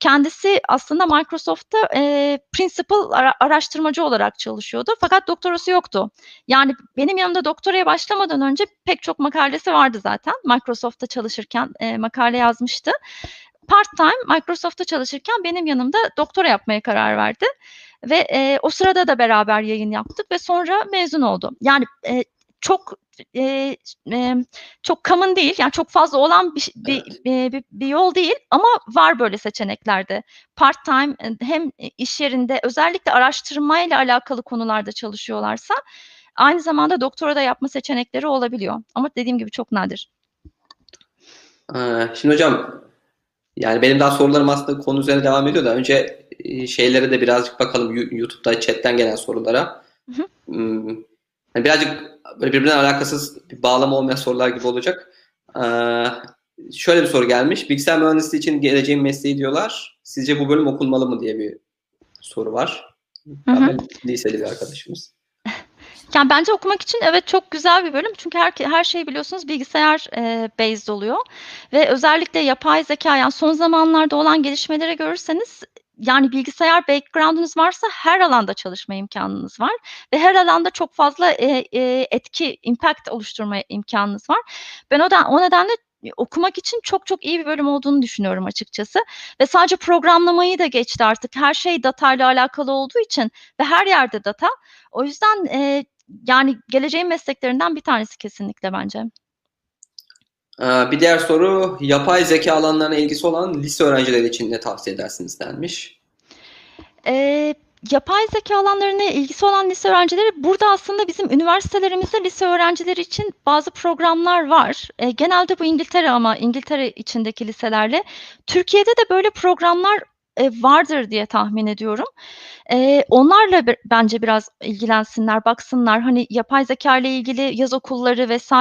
Kendisi aslında Microsoft'ta, eee, principal ara araştırmacı olarak çalışıyordu fakat doktorası yoktu. Yani benim yanımda doktoraya başlamadan önce pek çok makalesi vardı zaten. Microsoft'ta çalışırken, eee, makale yazmıştı. Part-time Microsoft'ta çalışırken benim yanımda doktora yapmaya karar verdi ve, eee, o sırada da beraber yayın yaptık ve sonra mezun oldu. Yani, eee, çok, eee, emm, çok common değil, yani çok fazla olan bir bir, Evet. bir bir yol değil ama var böyle seçenekler de. Part-time eee, hem iş yerinde özellikle araştırmayla alakalı konularda çalışıyorlarsa aynı zamanda doktora da yapma seçenekleri olabiliyor ama dediğim gibi çok nadir. Şimdi hocam, yani benim daha sorularım aslında konu üzerine devam ediyor da önce, şeylere de birazcık bakalım You YouTube'da chat'ten gelen sorulara. Hı hı. Hani birazcık böyle birbirinden alakasız, bir bağlamı olmayan sorular gibi olacak. Eee, şöyle bir soru gelmiş. Bilgisayar mühendisliği için geleceğin mesleği diyorlar. Sizce bu bölüm okunmalı mı diye bir soru var. Hı hı. Liseli bir arkadaşımız. Yani bence okumak için evet çok güzel bir bölüm çünkü her her şey biliyorsunuz bilgisayar, eee, based oluyor ve özellikle yapay zekâ yani son zamanlarda olan gelişmeleri görürseniz yani bilgisayar background'unuz varsa her alanda çalışma imkânınız var ve her alanda çok fazla, eee, eee, etki, impact oluşturma imkânınız var. Ben o da o nedenle okumak için çok çok iyi bir bölüm olduğunu düşünüyorum açıkçası ve sadece programlamayı da geçti artık. Her şey datayla alakalı olduğu için ve her yerde data. O yüzden, eee, yani geleceğin mesleklerinden bir tanesi kesinlikle bence. Eee, bir diğer soru, yapay zekâ alanlarına ilgisi olan lise öğrencileri için ne tavsiye edersiniz denmiş. Eee, yapay zekâ alanlarına ilgisi olan lise öğrencileri burada aslında bizim üniversitelerimizde lise öğrencileri için bazı programlar var. Eee, genelde bu İngiltere ama İngiltere içindeki liselerle. Türkiye'de de böyle programlar, eee, vardır diye tahmin ediyorum. Eee, onlarla be bence biraz ilgilensinler, baksınlar. Hani yapay zekâ ile ilgili yaz okulları vs.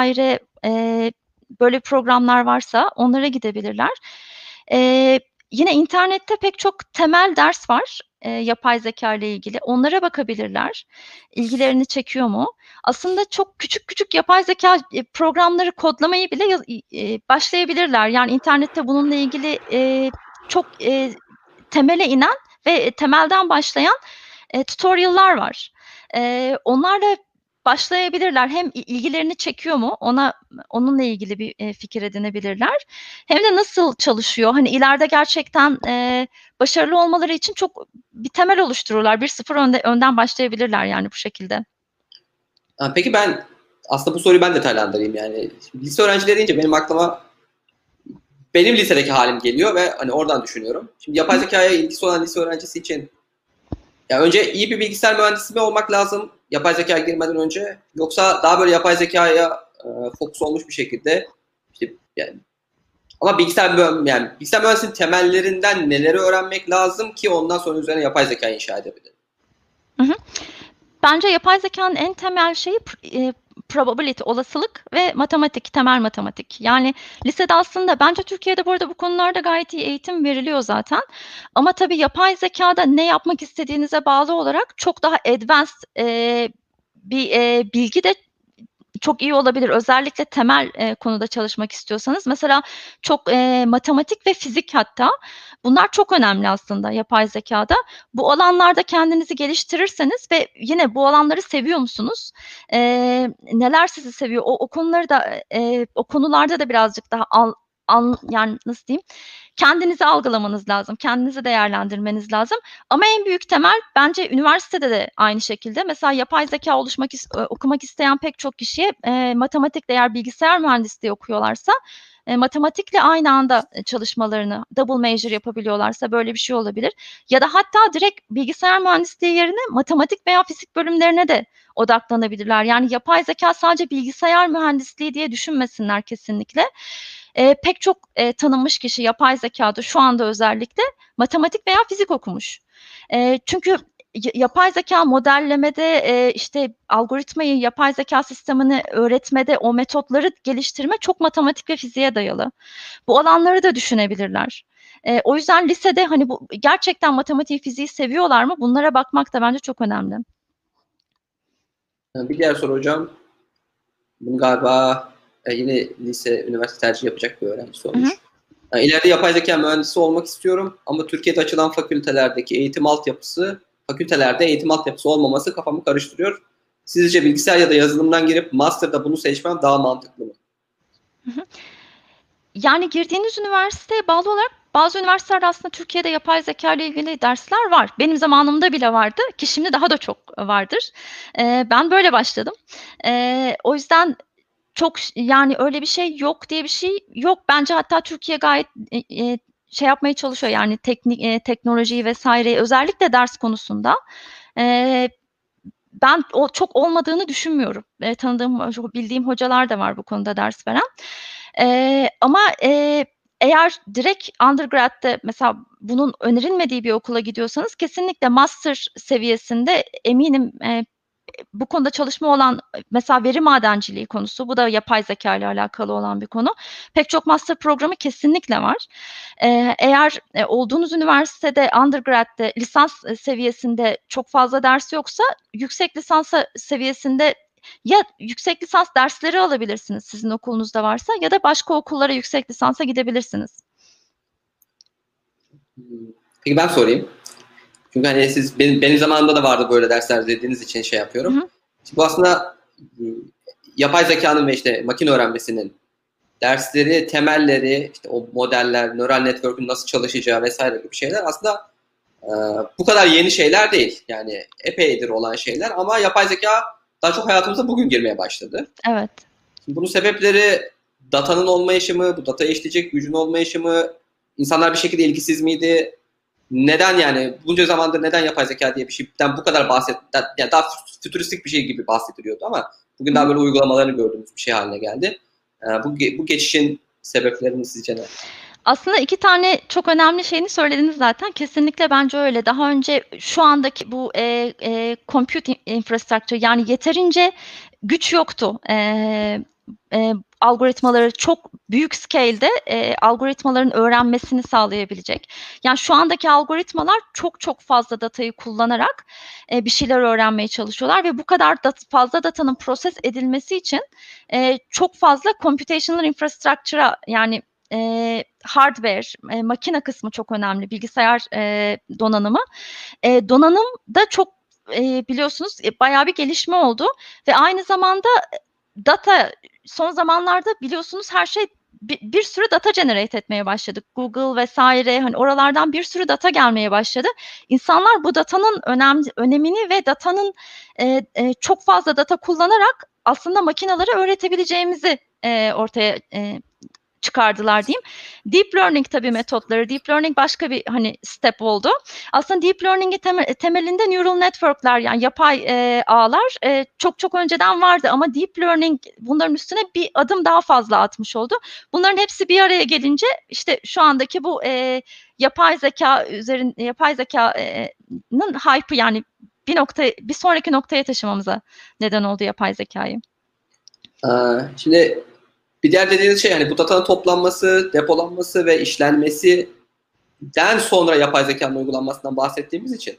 eee, böyle programlar varsa onlara gidebilirler. Eee, yine internette pek çok temel ders var, eee, yapay zekâ ile ilgili. Onlara bakabilirler. İlgilerini çekiyor mu? Aslında çok küçük küçük yapay zekâ, eee, programları kodlamayı bile eee, başlayabilirler. Yani internette bununla ilgili, eee, çok, eee, temele inen ve temelden başlayan, eee, tutorial'lar var. Eee, onlarla başlayabilirler. Hem ilgilerini çekiyor mu ona onunla ilgili bir, eee, fikir edinebilirler. Hem de nasıl çalışıyor? Hani ileride gerçekten, eee, başarılı olmaları için çok bir temel oluştururlar. 1-0 önde önden başlayabilirler yani bu şekilde. Peki ben aslında bu soruyu ben detaylandırayım yani. Lise öğrencileri deyince benim aklıma benim lisedeki hâlim geliyor ve, hani, oradan düşünüyorum. Şimdi yapay zekâya ilgisi olan lise öğrencisi için ya önce iyi bir bilgisayar mühendisi mi olmak lazım yapay zekâya girmeden önce yoksa daha böyle yapay zekâya, eee, fokus olmuş bir şekilde işte yani ama bilgisayar mühen yani bilgisayar mühendisliğinin temellerinden neleri öğrenmek lazım ki ondan sonra üzerine yapay zekâyı inşa edebilelim? Hı hı. Bence yapay zekânın en temel şeyi eee, probability, olasılık ve matematik, temel matematik. Yani lisede aslında bence Türkiye'de bu arada bu konularda gayet iyi eğitim veriliyor zaten. Ama tabii yapay zekâda ne yapmak istediğinize bağlı olarak çok daha advanced, eee, bir, eee, bilgi de çok iyi olabilir. Özellikle temel, eee, konuda çalışmak istiyorsanız. Mesela çok, eee, matematik ve fizik hatta bunlar çok önemli aslında yapay zekâda. Bu alanlarda kendinizi geliştirirseniz ve yine bu alanları seviyor musunuz? Eee, neler sizi seviyor? O o konuları da, eee, o konularda da birazcık daha al an yani nasıl diyeyim, kendinizi algılamanız lazım, kendinizi değerlendirmeniz lazım. Ama en büyük temel bence üniversitede de aynı şekilde. Mesela yapay zekâ oluşmak eee, okumak isteyen pek çok kişiye, eee, matematikle eğer bilgisayar mühendisliği okuyorlarsa, eee, matematikle aynı anda, eee, çalışmalarını double major yapabiliyorlarsa böyle bir şey olabilir. Ya da hatta direkt bilgisayar mühendisliği yerine matematik veya fizik bölümlerine de odaklanabilirler. Yani yapay zekâ sadece bilgisayar mühendisliği diye düşünmesinler kesinlikle. Eee, pek çok, eee, tanınmış kişi yapay zekâda şu anda özellikle matematik veya fizik okumuş. Eee, çünkü ya yapay zekâ modellemede, eee, işte algoritmayı, yapay zekâ sistemini öğretmede, o metotları geliştirme çok matematik ve fiziğe dayalı. Bu alanları da düşünebilirler. Eee, o yüzden lisede, hani, bu gerçekten matematiği, fiziği seviyorlar mı? Bunlara bakmak da bence çok önemli. Bir diğer soru hocam. Bunu galiba, eee, yine lise, üniversite tercihi yapacak bir öğrenci Hı sormuş. hı. Eee, ileride yapay zekâ mühendisi olmak istiyorum ama Türkiye'de açılan fakültelerdeki eğitim altyapısı fakültelerde eğitim altyapısı olmaması kafamı karıştırıyor. Sizce bilgisayar ya da yazılımdan girip master'da bunu seçmem daha mantıklı mı? Hı hı. Yani girdiğiniz üniversiteye bağlı olarak bazı üniversitelerde aslında Türkiye'de yapay zekâ ile ilgili dersler var. Benim zamanımda bile vardı ki şimdi daha da çok, vardır. Eee, ben böyle başladım. Eee, o yüzden çok yani öyle bir şey yok diye bir şey yok. Bence hatta Türkiye gayet, i eee, şey yapmaya çalışıyor yani teknik eee, teknolojiyi vs.yi özellikle ders konusunda. Eee, ben o çok olmadığını düşünmüyorum. Eee, tanıdığım, bildiğim hocalar da var bu konuda ders veren. Eee, ama, eee, eğer direkt undergrad'de mesela bunun önerilmediği bir okula gidiyorsanız kesinlikle master seviyesinde eminim, eee, bu konuda çalışma olan mesela veri madenciliği konusu, bu da yapay zekâ ile alakalı olan bir konu. Pek çok master programı kesinlikle var. Eee, eğer, eee, olduğunuz üniversitede undergrad'de lisans, eee, seviyesinde çok fazla ders yoksa yüksek lisansa seviyesinde ya yüksek lisans dersleri alabilirsiniz sizin okulunuzda varsa ya da başka okullara yüksek lisansa gidebilirsiniz. Peki ben sorayım. Çünkü, hani, siz benim benim zamanımda da vardı böyle dersler dediğiniz için şey yapıyorum. hı. Şimdi bu aslında, ııı, yapay zekânın ve, işte, makine öğrenmesinin dersleri, temelleri, işte, o modeller, neural network'ün nasıl çalışacağı vs. gibi şeyler aslında, eee, bu kadar yeni şeyler değil. Yani epeydir olan şeyler ama yapay zekâ daha çok hayatımıza bugün girmeye başladı. Evet. Şimdi bunun sebepleri datanın olmayışı mı, bu datayı işleyecek gücün olmayışı mı, insanlar bir şekilde ilgisiz miydi? Neden yani bunca zamandır neden yapay zekâ diye bir şeyden bu kadar bahset ya daha fü fütüristik bir şey gibi bahsediliyordu ama bugün daha böyle uygulamalarını gördüğümüz bir şey hâline geldi. Eee, bu bu geçişin sebeplerini sizce neler? Aslında 2 tane çok önemli şeyini söylediniz zaten. Kesinlikle bence öyle. Daha önce şu andaki bu, eee, eee, compute infrastructure yani yeterince güç yoktu. Eee, eee, algoritmaları çok büyük scale'de e, algoritmaların öğrenmesini sağlayabilecek. Yani şu andaki algoritmalar çok çok fazla datayı kullanarak e, bir şeyler öğrenmeye çalışıyorlar ve bu kadar dat fazla datanın proses edilmesi için e, çok fazla computational infrastructure'a yani e, hardware, e, makine kısmı çok önemli, bilgisayar e, donanımı. E, donanım da çok e, biliyorsunuz e, bayağı bir gelişme oldu ve aynı zamanda data son zamanlarda biliyorsunuz her şey bir, bir sürü data generate etmeye başladık. Google vesaire hani oralardan bir sürü data gelmeye başladı. İnsanlar bu datanın önem, önemini ve datanın e, e, çok fazla data kullanarak aslında makinaları öğretebileceğimizi e, ortaya e, çıkardılar diyeyim. Deep learning tabii metotları. Deep learning başka bir hani step oldu. Aslında deep learning'in temelinde neural network'ler yani yapay e, ağlar e, çok çok önceden vardı ama deep learning bunların üstüne bir adım daha fazla atmış oldu. Bunların hepsi bir araya gelince işte şu andaki bu e, yapay zeka üzerin yapay zekanın hype'ı yani bir nokta bir sonraki noktaya taşımamıza neden oldu yapay zekayı. Şimdi bir diğer dediğiniz şey yani bu datanın toplanması, depolanması ve işlenmesinden sonra yapay zekanın uygulanmasından bahsettiğimiz için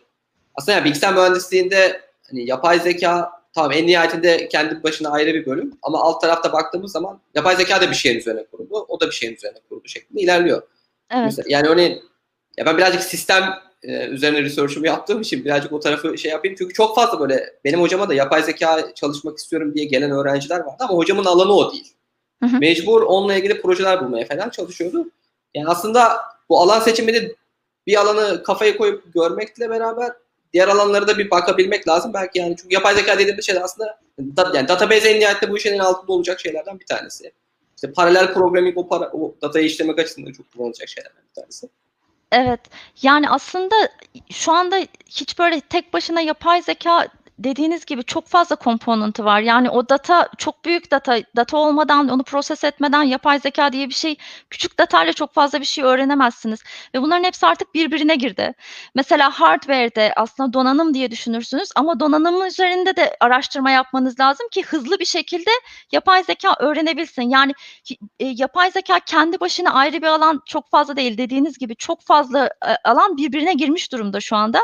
aslında yani bilgisayar mühendisliğinde hani yapay zeka tamam en nihayetinde kendi başına ayrı bir bölüm ama alt tarafta baktığımız zaman yapay zeka da bir şeyin üzerine kuruldu. O da bir şeyin üzerine kuruldu şeklinde ilerliyor. Evet. Mesela, yani örneğin ya ben birazcık sistem e, üzerine research'ımı yaptığım için birazcık o tarafı şey yapayım. Çünkü çok fazla böyle benim hocama da yapay zeka çalışmak istiyorum diye gelen öğrenciler vardı ama hocamın alanı o değil. Hı hı. Mecbur onunla ilgili projeler bulmaya falan çalışıyordu. Yani aslında bu alan seçiminde bir alanı kafaya koyup görmekle beraber diğer alanlara da bir bakabilmek lazım. Belki yani çünkü yapay zeka dediğimiz şey aslında yani database en nihayette bu işin altında olacak şeylerden bir tanesi. İşte paralel programming o, para, o datayı işlemek açısından çok kullanılacak şeylerden bir tanesi. Evet. Yani aslında şu anda hiç böyle tek başına yapay zeka dediğiniz gibi çok fazla komponenti var. Yani o data çok büyük data, data olmadan onu proses etmeden yapay zeka diye bir şey küçük datayla çok fazla bir şey öğrenemezsiniz. Ve bunların hepsi artık birbirine girdi. Mesela hardware'de aslında donanım diye düşünürsünüz ama donanımın üzerinde de araştırma yapmanız lazım ki hızlı bir şekilde yapay zeka öğrenebilsin. Yani e, yapay zeka kendi başına ayrı bir alan çok fazla değil. Dediğiniz gibi çok fazla e, alan birbirine girmiş durumda şu anda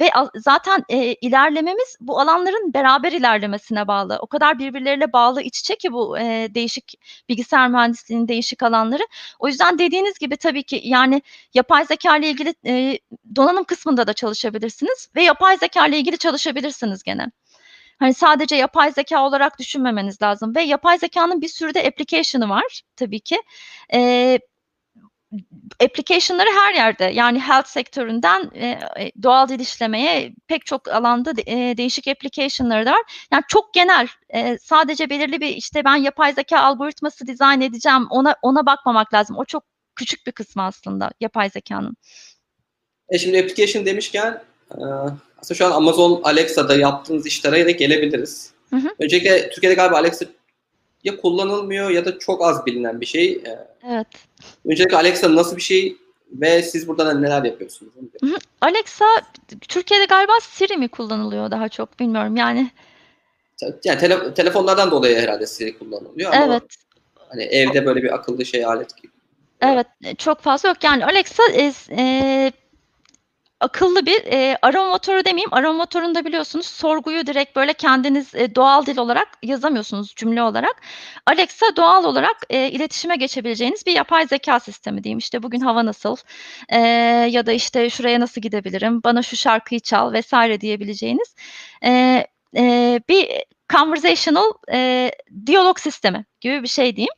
ve zaten e, ilerlememiz bu alanların beraber ilerlemesine bağlı. O kadar birbirleriyle bağlı iç içe ki bu e, değişik bilgisayar mühendisliğinin değişik alanları. O yüzden dediğiniz gibi tabii ki yani yapay zeka ile ilgili e, donanım kısmında da çalışabilirsiniz ve yapay zeka ile ilgili çalışabilirsiniz gene. Hani sadece yapay zeka olarak düşünmemeniz lazım ve yapay zekanın bir sürü de application'ı var tabii ki. Ee, application'ları her yerde yani health sektöründen e, e, doğal dil işlemeye pek çok alanda de, e, değişik application'ları da var. Yani çok genel e, sadece belirli bir işte ben yapay zeka algoritması dizayn edeceğim ona ona bakmamak lazım. O çok küçük bir kısmı aslında yapay zekanın. E şimdi application demişken e, aslında şu an Amazon Alexa'da yaptığınız işlere de gelebiliriz. Hı hı. Öncelikle Türkiye'de galiba Alexa ya kullanılmıyor ya da çok az bilinen bir şey. E, evet. Öncelikle Alexa nasıl bir şey ve siz burada neler yapıyorsunuz? Alexa Türkiye'de galiba Siri mi kullanılıyor daha çok bilmiyorum yani. Yani tele, telefonlardan dolayı herhalde Siri kullanılıyor ama evet. hani evde böyle bir akıllı şey alet gibi. Evet çok fazla yok yani Alexa e, akıllı bir e, arama motoru demeyeyim. Arama motorunda biliyorsunuz sorguyu direkt böyle kendiniz e, doğal dil olarak yazamıyorsunuz cümle olarak. Alexa doğal olarak e, iletişime geçebileceğiniz bir yapay zeka sistemi diyeyim. İşte bugün hava nasıl e, ya da işte şuraya nasıl gidebilirim, bana şu şarkıyı çal vesaire diyebileceğiniz e, e, bir conversational e, diyalog sistemi gibi bir şey diyeyim.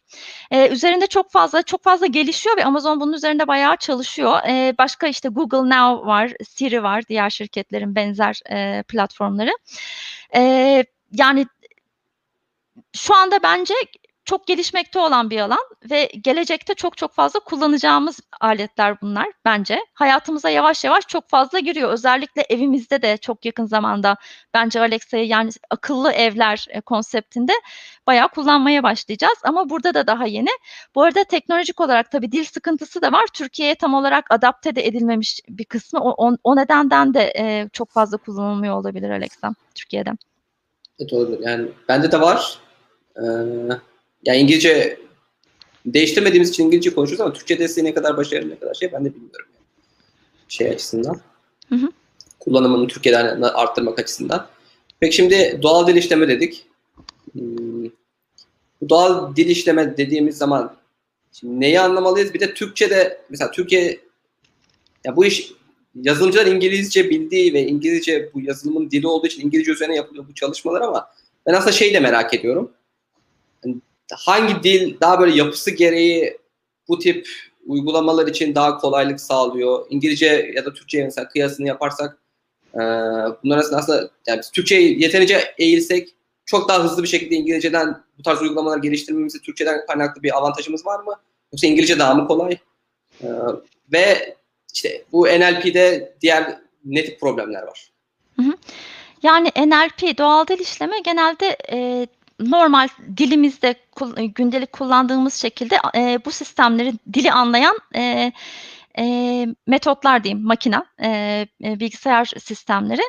E, üzerinde çok fazla çok fazla gelişiyor ve Amazon bunun üzerinde bayağı çalışıyor. E, başka işte Google Now var, Siri var, diğer şirketlerin benzer e, platformları. E, yani şu anda bence çok gelişmekte olan bir alan ve gelecekte çok çok fazla kullanacağımız aletler bunlar bence. Hayatımıza yavaş yavaş çok fazla giriyor. Özellikle evimizde de çok yakın zamanda bence Alexa'yı yani akıllı evler e, konseptinde bayağı kullanmaya başlayacağız. Ama burada da daha yeni. Bu arada teknolojik olarak tabii dil sıkıntısı da var. Türkiye'ye tam olarak adapte de edilmemiş bir kısmı. O, o, nedenden de e, çok fazla kullanılmıyor olabilir Alexa Türkiye'de. Evet olabilir. Yani bende de var. Ee, yani İngilizce değiştirmediğimiz için İngilizce konuşuyoruz ama Türkçe desteği ne kadar başarılı ne kadar şey ben de bilmiyorum. Yani. Şey açısından. Hı hı. Kullanımını Türkiye'den arttırmak açısından. Peki şimdi doğal dil işleme dedik. Hmm. Bu doğal dil işleme dediğimiz zaman şimdi neyi anlamalıyız? Bir de Türkçe'de mesela Türkiye ya bu iş yazılımcılar İngilizce bildiği ve İngilizce bu yazılımın dili olduğu için İngilizce üzerine yapılıyor bu çalışmalar ama ben aslında şey de merak ediyorum. Hangi dil daha böyle yapısı gereği bu tip uygulamalar için daha kolaylık sağlıyor? İngilizce ya da Türkçe mesela kıyasını yaparsak e, bunlar arasında aslında yani biz Türkçe'yi yeterince eğilsek çok daha hızlı bir şekilde İngilizceden bu tarz uygulamalar geliştirmemizde Türkçeden kaynaklı bir avantajımız var mı? Yoksa İngilizce daha mı kolay? E, ve işte bu NLP'de diğer ne tip problemler var? Hı hı. Yani NLP, doğal dil işleme genelde e, normal dilimizde kul, gündelik kullandığımız şekilde e, bu sistemleri dili anlayan e, e, metotlar diyeyim, makine, e, bilgisayar sistemleri.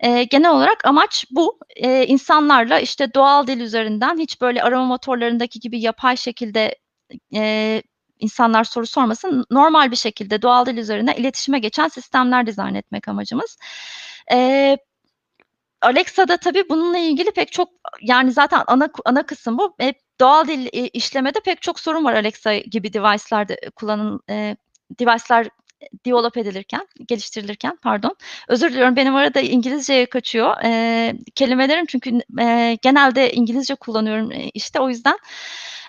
E, genel olarak amaç bu. E, insanlarla işte doğal dil üzerinden hiç böyle arama motorlarındaki gibi yapay şekilde e, insanlar soru sormasın, normal bir şekilde doğal dil üzerine iletişime geçen sistemler dizayn etmek amacımız. E, Alexa'da tabii bununla ilgili pek çok yani zaten ana ana kısım bu. E, doğal dil e, işlemede pek çok sorun var Alexa gibi device'larda kullanın e, device'lar develop edilirken, geliştirilirken pardon. Özür diliyorum benim arada İngilizceye kaçıyor e, kelimelerim çünkü e, genelde İngilizce kullanıyorum e, işte o yüzden.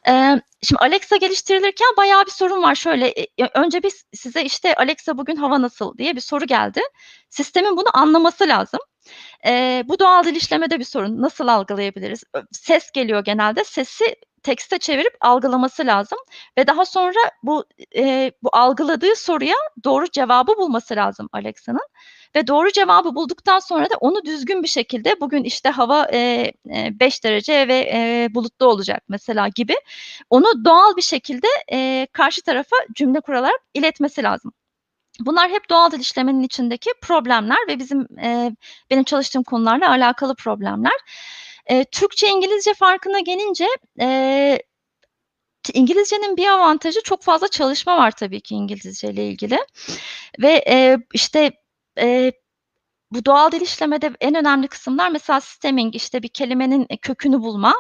E, şimdi Alexa geliştirilirken bayağı bir sorun var. Şöyle e, önce biz size işte Alexa bugün hava nasıl diye bir soru geldi. Sistemin bunu anlaması lazım. E, bu doğal dil işlemede bir sorun. Nasıl algılayabiliriz? Ses geliyor genelde. Sesi tekste çevirip algılaması lazım ve daha sonra bu e, bu algıladığı soruya doğru cevabı bulması lazım Alexa'nın ve doğru cevabı bulduktan sonra da onu düzgün bir şekilde bugün işte hava 5 e, e, derece ve e, bulutlu olacak mesela gibi onu doğal bir şekilde e, karşı tarafa cümle kurarak iletmesi lazım. Bunlar hep doğal dil işlemenin içindeki problemler ve bizim e, benim çalıştığım konularla alakalı problemler. E, Türkçe İngilizce farkına gelince e, İngilizcenin bir avantajı çok fazla çalışma var tabii ki İngilizce ile ilgili. Ve e, işte e, bu doğal dil işlemede en önemli kısımlar mesela stemming işte bir kelimenin e, kökünü bulma,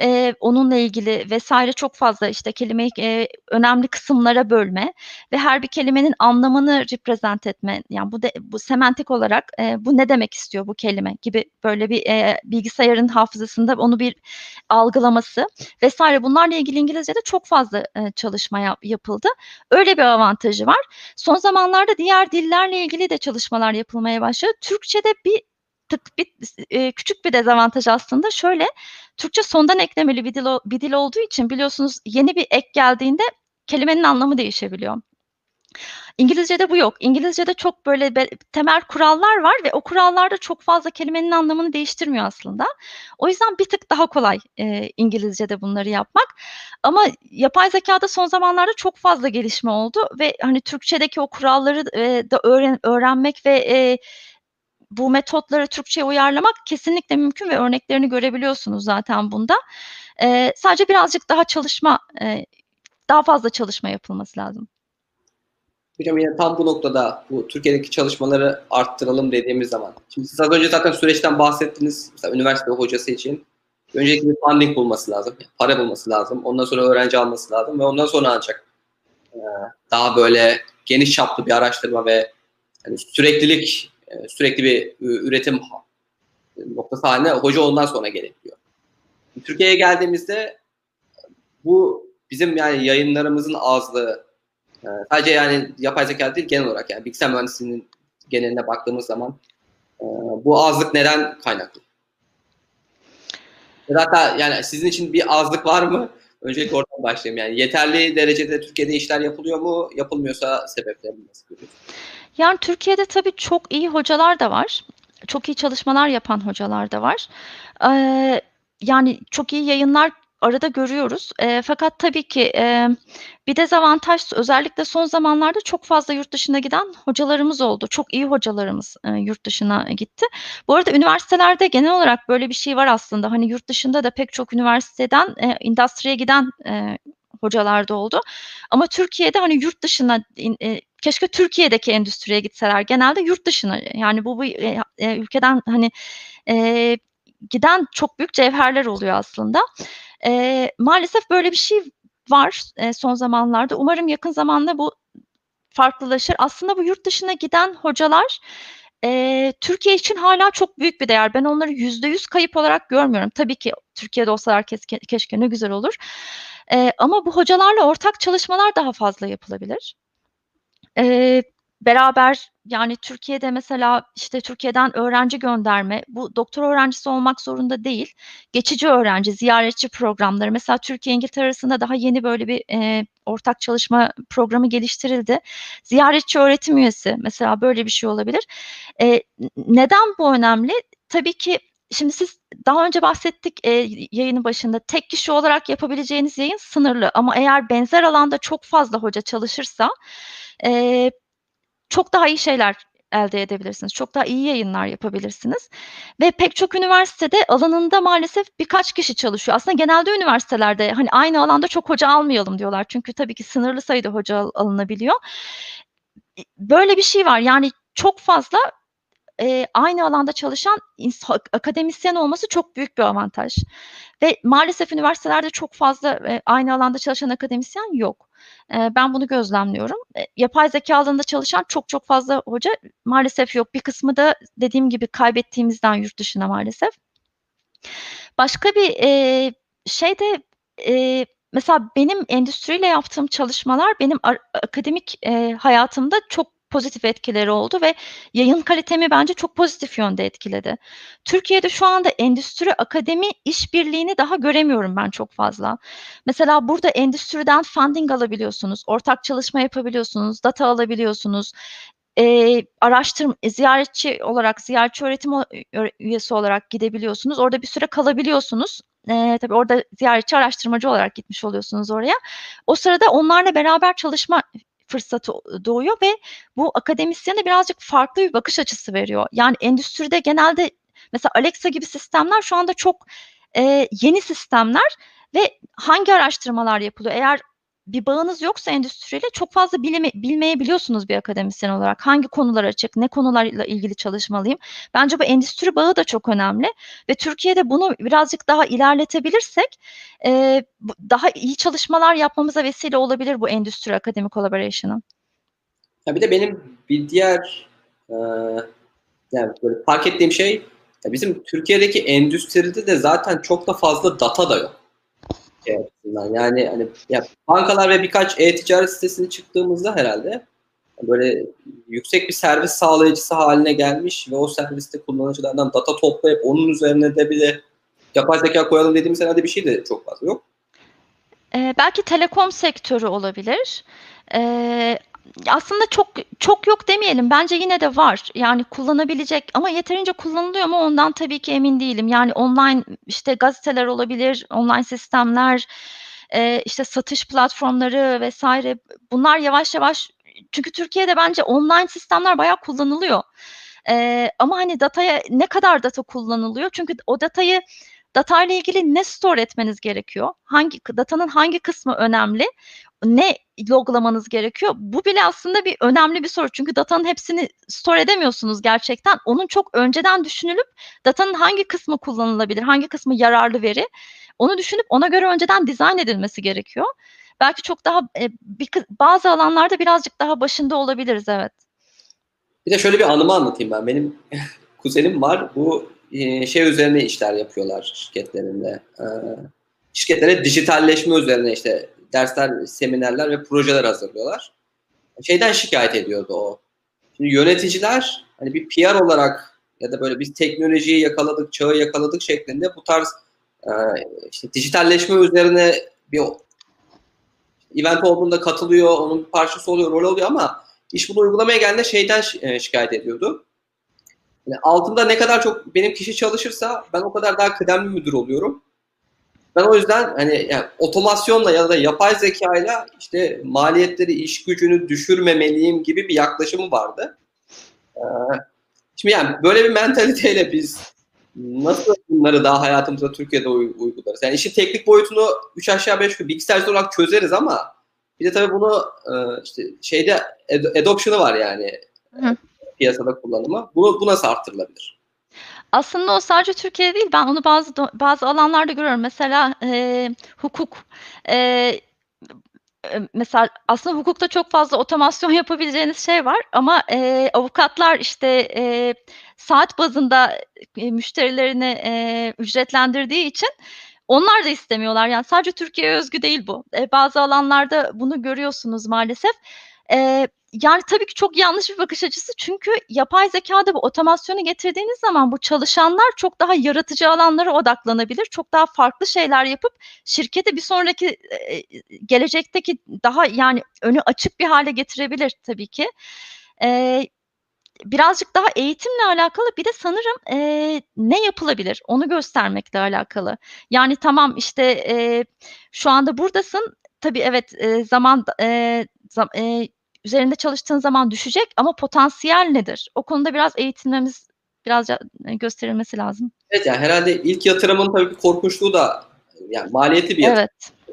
e, onunla ilgili vesaire çok fazla işte kelimeyi e, önemli kısımlara bölme ve her bir kelimenin anlamını represent etme. Yani bu de, bu semantik olarak e, bu ne demek istiyor bu kelime gibi böyle bir e, bilgisayarın hafızasında onu bir algılaması vesaire bunlarla ilgili İngilizce'de çok fazla e, çalışma yap, yapıldı. Öyle bir avantajı var. Son zamanlarda diğer dillerle ilgili de çalışmalar yapılmaya başladı. Türk Türkçe'de bir tık bir e, küçük bir dezavantaj aslında şöyle Türkçe sondan eklemeli bir dil, bir dil olduğu için biliyorsunuz yeni bir ek geldiğinde kelimenin anlamı değişebiliyor. İngilizce'de bu yok. İngilizce'de çok böyle temel kurallar var ve o kurallarda çok fazla kelimenin anlamını değiştirmiyor aslında. O yüzden bir tık daha kolay e, İngilizce'de bunları yapmak. Ama yapay zekada son zamanlarda çok fazla gelişme oldu ve hani Türkçedeki o kuralları e, da öğren, öğrenmek ve e, bu metotları Türkçe'ye uyarlamak kesinlikle mümkün ve örneklerini görebiliyorsunuz zaten bunda. E, sadece birazcık daha çalışma, e, daha fazla çalışma yapılması lazım. Hocam yine tam bu noktada bu Türkiye'deki çalışmaları arttıralım dediğimiz zaman. Şimdi siz az önce zaten süreçten bahsettiniz. Mesela üniversite hocası için öncelikle bir funding bulması lazım. Para bulması lazım. Ondan sonra öğrenci alması lazım ve ondan sonra ancak daha böyle geniş çaplı bir araştırma ve yani süreklilik e, sürekli bir üretim noktası haline hoca ondan sonra gelebiliyor. Türkiye'ye geldiğimizde bu bizim yani yayınlarımızın azlığı e, sadece yani yapay zeka değil genel olarak yani bilgisayar mühendisliğinin geneline baktığımız zaman e, bu azlık neden kaynaklı? Zaten yani sizin için bir azlık var mı? Öncelikle oradan başlayayım. Yani yeterli derecede Türkiye'de işler yapılıyor mu? Yapılmıyorsa sebeplerini nasıl görüyorsunuz? Yani Türkiye'de tabii çok iyi hocalar da var. Çok iyi çalışmalar yapan hocalar da var. Eee, yani çok iyi yayınlar arada görüyoruz. Eee, fakat tabii ki, emm, bir dezavantaj özellikle son zamanlarda çok fazla yurt dışına giden hocalarımız oldu. Çok iyi hocalarımız, eee, yurt dışına gitti. Bu arada üniversitelerde genel olarak böyle bir şey var aslında. Hani, yurt dışında da pek çok üniversiteden, eee, endüstriye giden, eee, hocalar da oldu. Ama Türkiye'de, hani, yurt dışına eee, keşke Türkiye'deki endüstriye gitseler. Genelde yurt dışına, yani bu bir, eee, eee, ülkeden, hani, eee, giden çok büyük cevherler oluyor aslında. Eee, maalesef böyle bir şey var, eee, son zamanlarda. Umarım yakın zamanda bu farklılaşır. Aslında bu yurt dışına giden hocalar, eee, Türkiye için hâlâ çok büyük bir değer. Ben onları %100 kayıp olarak görmüyorum. Tabii ki Türkiye'de olsalar keşke keşke ne güzel olur. Eee, ama bu hocalarla ortak çalışmalar daha fazla yapılabilir. Eee, beraber, yani, Türkiye'de mesela, işte, Türkiye'den öğrenci gönderme, bu doktora öğrencisi olmak zorunda değil. Geçici öğrenci, ziyaretçi programları. Mesela Türkiye, İngiltere arasında daha yeni böyle bir, eee, ortak çalışma programı geliştirildi. Ziyaretçi öğretim üyesi, mesela böyle bir şey olabilir. N neden bu önemli? Tabii ki şimdi siz daha önce bahsettik, eee, yayının başında. Tek kişi olarak yapabileceğiniz yayın sınırlı ama eğer benzer alanda çok fazla hoca çalışırsa, eee, çok daha iyi şeyler elde edebilirsiniz. Çok daha iyi yayınlar yapabilirsiniz ve pek çok üniversitede alanında maalesef birkaç kişi çalışıyor. Aslında genelde üniversitelerde, hani, aynı alanda çok hoca almayalım diyorlar. Çünkü tabii ki sınırlı sayıda hoca al alınabiliyor. Böyle bir şey var. Yani, çok fazla, eee, aynı alanda çalışan akademisyen olması çok büyük bir avantaj ve maalesef üniversitelerde çok fazla, eee, aynı alanda çalışan akademisyen yok. Ben bunu gözlemliyorum. Yapay zekâ alanında çalışan çok çok fazla hoca maalesef yok. Bir kısmı da dediğim gibi kaybettiğimizden yurt dışına maalesef. Başka bir, şey de, mesela benim endüstriyle yaptığım çalışmalar benim akademik, hayatımda çok pozitif etkileri oldu ve yayın kalitemi bence çok pozitif yönde etkiledi. Türkiye'de şu anda endüstri akademi işbirliğini daha göremiyorum ben çok fazla. Mesela burada endüstriden funding alabiliyorsunuz, ortak çalışma yapabiliyorsunuz, data alabiliyorsunuz. Eee, araştırm ziyaretçi olarak, ziyaretçi öğretim üyesi olarak gidebiliyorsunuz. Orada bir süre kalabiliyorsunuz. Eee, tabii orada ziyaretçi araştırmacı olarak gitmiş oluyorsunuz oraya. O sırada onlarla beraber çalışma fırsatı doğuyor ve bu akademisyene birazcık farklı bir bakış açısı veriyor. Yani, endüstride genelde mesela Alexa gibi sistemler şu anda çok, eee, yeni sistemler ve hangi araştırmalar yapılıyor? Eğer bir bağınız yoksa endüstriyle çok fazla bileme bilmeyebiliyorsunuz bir akademisyen olarak. Hangi konular açık, ne konularla ilgili çalışmalıyım? Bence bu endüstri bağı da çok önemli ve Türkiye'de bunu birazcık daha ilerletebilirsek, bu daha iyi çalışmalar yapmamıza vesile olabilir bu endüstri akademi collaboration'ı. Ya, bir de benim bir diğer, eee, yani, böyle fark ettiğim şey, ya, bizim Türkiye'deki endüstride de zaten çok da fazla data da yok. Şey açısından, yani, hani, ya, bankalar ve birkaç e-ticaret sitesine çıktığımızda herhâlde, böyle yüksek bir servis sağlayıcısı hâline gelmiş ve o serviste kullanıcılardan data toplayıp onun üzerine de bir de yapay zekâ koyalım dediğimiz herhâlde bir şey de çok fazla yok. Eee, belki telekom sektörü olabilir. Eee, aslında çok çok yok demeyelim, bence yine de var. Yani, kullanabilecek ama yeterince kullanılıyor mu ondan tabii ki emin değilim. Yani, online, işte, gazeteler olabilir, online sistemler, eee, işte, satış platformları vs. bunlar yavaş yavaş çünkü Türkiye'de bence online sistemler bayağı kullanılıyor. Eee, ama, hani, dataya ne kadar data kullanılıyor? Çünkü o datayı datayla ilgili ne store etmeniz gerekiyor? Hangi datanın hangi kısmı önemli? Ne loglamanız gerekiyor? Bu bile aslında bir önemli bir soru. Çünkü datanın hepsini store edemiyorsunuz gerçekten. Onun çok önceden düşünülüp datanın hangi kısmı kullanılabilir, hangi kısmı yararlı veri, onu düşünüp ona göre önceden dizayn edilmesi gerekiyor. Belki çok daha, eee, bir bazı alanlarda birazcık daha başında olabiliriz, evet. Bir de şöyle bir anımı anlatayım ben. Benim kuzenim var. Bu, eee, şey üzerine işler yapıyorlar şirketlerinde. Eee, şirketlere dijitalleşme üzerine, işte, dersler, seminerler ve projeler hazırlıyorlar. Şeyden şikâyet ediyordu o. Şimdi yöneticiler, hani, bir PR olarak ya da böyle biz teknolojiyi yakaladık, çağı yakaladık şeklinde bu tarz, eee, işte, dijitalleşme üzerine bir event olduğunda katılıyor, onun bir parçası oluyor, rol alıyor ama iş bunu uygulamaya geldiğinde şeyden şi eee, şikâyet ediyordu. Hani, altımda ne kadar çok benim kişi çalışırsa ben o kadar daha kıdemli müdür oluyorum. Ben o yüzden hani yani otomasyonla ya da yapay zekayla işte maliyetleri, iş gücünü düşürmemeliyim gibi bir yaklaşımı vardı. Ee, şimdi yani böyle bir mentaliteyle biz nasıl bunları daha hayatımıza Türkiye'de uy- uygularız? Yani işin teknik boyutunu 3 aşağı 5 yukarı bilgisayar olarak çözeriz ama bir de tabii bunu e, işte şeyde ad- adoption'ı var yani Hı. piyasada kullanımı. Bunu bu nasıl arttırılabilir? Aslında o sadece Türkiye'de değil, ben onu bazı bazı alanlarda görüyorum. Mesela e, hukuk, e, mesela aslında hukukta çok fazla otomasyon yapabileceğiniz şey var ama e, avukatlar işte e, saat bazında e, müşterilerini e, ücretlendirdiği için onlar da istemiyorlar. Yani sadece Türkiye'ye özgü değil bu. E, bazı alanlarda bunu görüyorsunuz maalesef. E, yani tabii ki çok yanlış bir bakış açısı çünkü yapay zekada bu otomasyonu getirdiğiniz zaman bu çalışanlar çok daha yaratıcı alanlara odaklanabilir. Çok daha farklı şeyler yapıp şirketi bir sonraki gelecekteki daha yani önü açık bir hale getirebilir tabii ki. Birazcık daha eğitimle alakalı bir de sanırım ne yapılabilir onu göstermekle alakalı. Yani tamam işte şu anda buradasın. Tabii evet e, zaman zam, üzerinde çalıştığın zaman düşecek ama potansiyel nedir? O konuda biraz eğitilmemiz biraz gösterilmesi lazım. Evet yani herhalde ilk yatırımın tabii korkunçluğu da yani maliyeti bir yatırım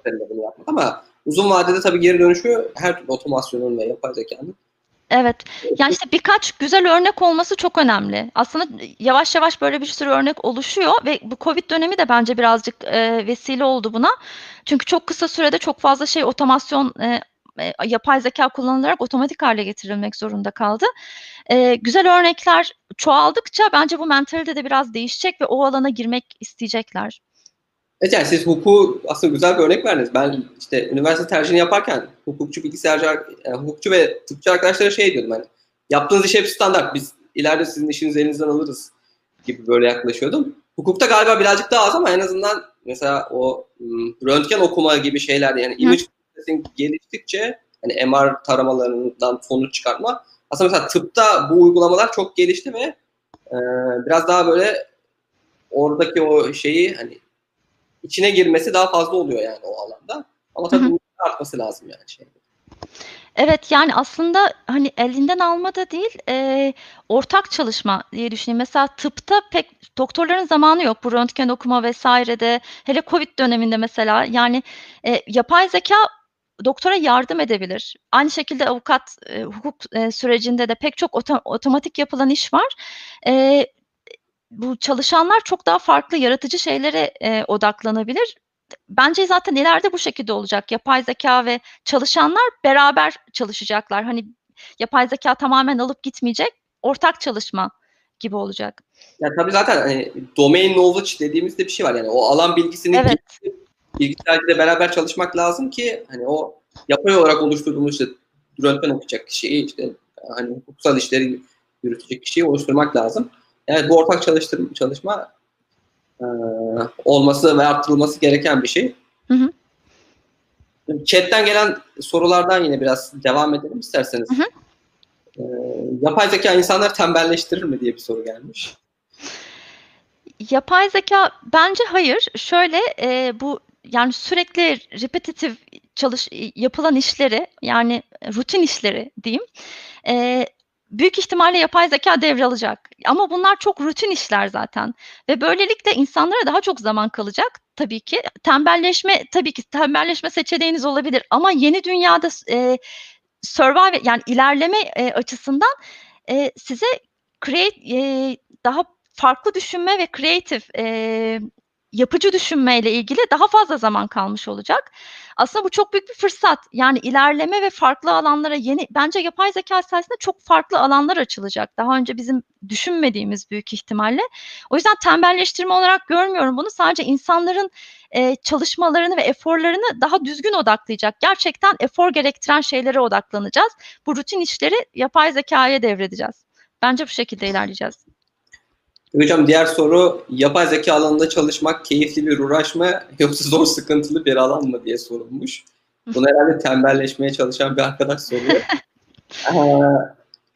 Evet. bunu yapmak ama uzun vadede tabii geri dönüşü her türlü otomasyonun ve yapay zekanın. Evet. Yani işte birkaç güzel örnek olması çok önemli. Aslında yavaş yavaş böyle bir sürü örnek oluşuyor ve bu Covid dönemi de bence birazcık e, vesile oldu buna. Çünkü çok kısa sürede çok fazla şey otomasyon e, e, yapay zeka kullanılarak otomatik hale getirilmek zorunda kaldı. E, güzel örnekler çoğaldıkça bence bu mentalite de biraz değişecek ve o alana girmek isteyecekler. Evet yani siz hukuku aslında güzel bir örnek verdiniz. Ben işte üniversite tercihini yaparken hukukçu, bilgisayarcı, yani hukukçu ve tıpçı arkadaşlara şey diyordum hani yaptığınız iş hep standart. Biz ileride sizin işinizi elinizden alırız gibi böyle yaklaşıyordum. Hukukta galiba birazcık daha az ama en azından mesela o röntgen okuma gibi şeyler yani image processing geliştikçe hani MR taramalarından sonuç çıkartma aslında mesela tıpta bu uygulamalar çok gelişti ve e, biraz daha böyle oradaki o şeyi hani içine girmesi daha fazla oluyor yani o alanda. Ama tabii bunun artması lazım yani şey. Evet yani aslında hani elinden alma da değil e, ortak çalışma diye düşüneyim. Mesela tıpta pek doktorların zamanı yok bu röntgen okuma vesairede. Hele Covid döneminde mesela yani e, yapay zeka doktora yardım edebilir. Aynı şekilde avukat e, hukuk e, sürecinde de pek çok otom- otomatik yapılan iş var. E, bu çalışanlar çok daha farklı yaratıcı şeylere e, odaklanabilir. Bence zaten ileride bu şekilde olacak. Yapay zeka ve çalışanlar beraber çalışacaklar. Hani yapay zeka tamamen alıp gitmeyecek. Ortak çalışma gibi olacak. Ya tabii zaten hani domain knowledge dediğimizde bir şey var yani o alan bilgisini Evet. Bilgisayarla beraber çalışmak lazım ki hani o yapay olarak oluşturduğumuz işte röntgen okuyacak kişiyi işte hani hukuksal işleri yürütecek kişiyi oluşturmak lazım. Yani bu ortak çalıştırma, çalışma e, olması ve arttırılması gereken bir şey. Hı hı. Chat'ten gelen sorulardan yine biraz devam edelim isterseniz. Hı hı. E, yapay zeka insanları tembelleştirir mi diye bir soru gelmiş. Yapay zeka bence hayır. Şöyle e, bu yani sürekli repetitif çalış yapılan işleri yani rutin işleri diyeyim. E, büyük ihtimalle yapay zeka devralacak. Ama bunlar çok rutin işler zaten. Ve böylelikle insanlara daha çok zaman kalacak tabii ki. Tembelleşme tabii ki tembelleşme seçeneğiniz olabilir ama yeni dünyada e, survive yani ilerleme e, açısından e, size create e, daha farklı düşünme ve creative e, yapıcı düşünmeyle ilgili daha fazla zaman kalmış olacak. Aslında bu çok büyük bir fırsat. Yani ilerleme ve farklı alanlara yeni bence yapay zeka sayesinde çok farklı alanlar açılacak. Daha önce bizim düşünmediğimiz büyük ihtimalle. O yüzden tembelleştirme olarak görmüyorum bunu. Sadece insanların e, çalışmalarını ve eforlarını daha düzgün odaklayacak. Gerçekten efor gerektiren şeylere odaklanacağız. Bu rutin işleri yapay zekaya devredeceğiz. Bence bu şekilde ilerleyeceğiz. Hocam diğer soru yapay zeka alanında çalışmak keyifli bir uğraş mı yoksa zor sıkıntılı bir alan mı diye sorulmuş. Bunu herhalde tembelleşmeye çalışan bir arkadaş soruyor. ee,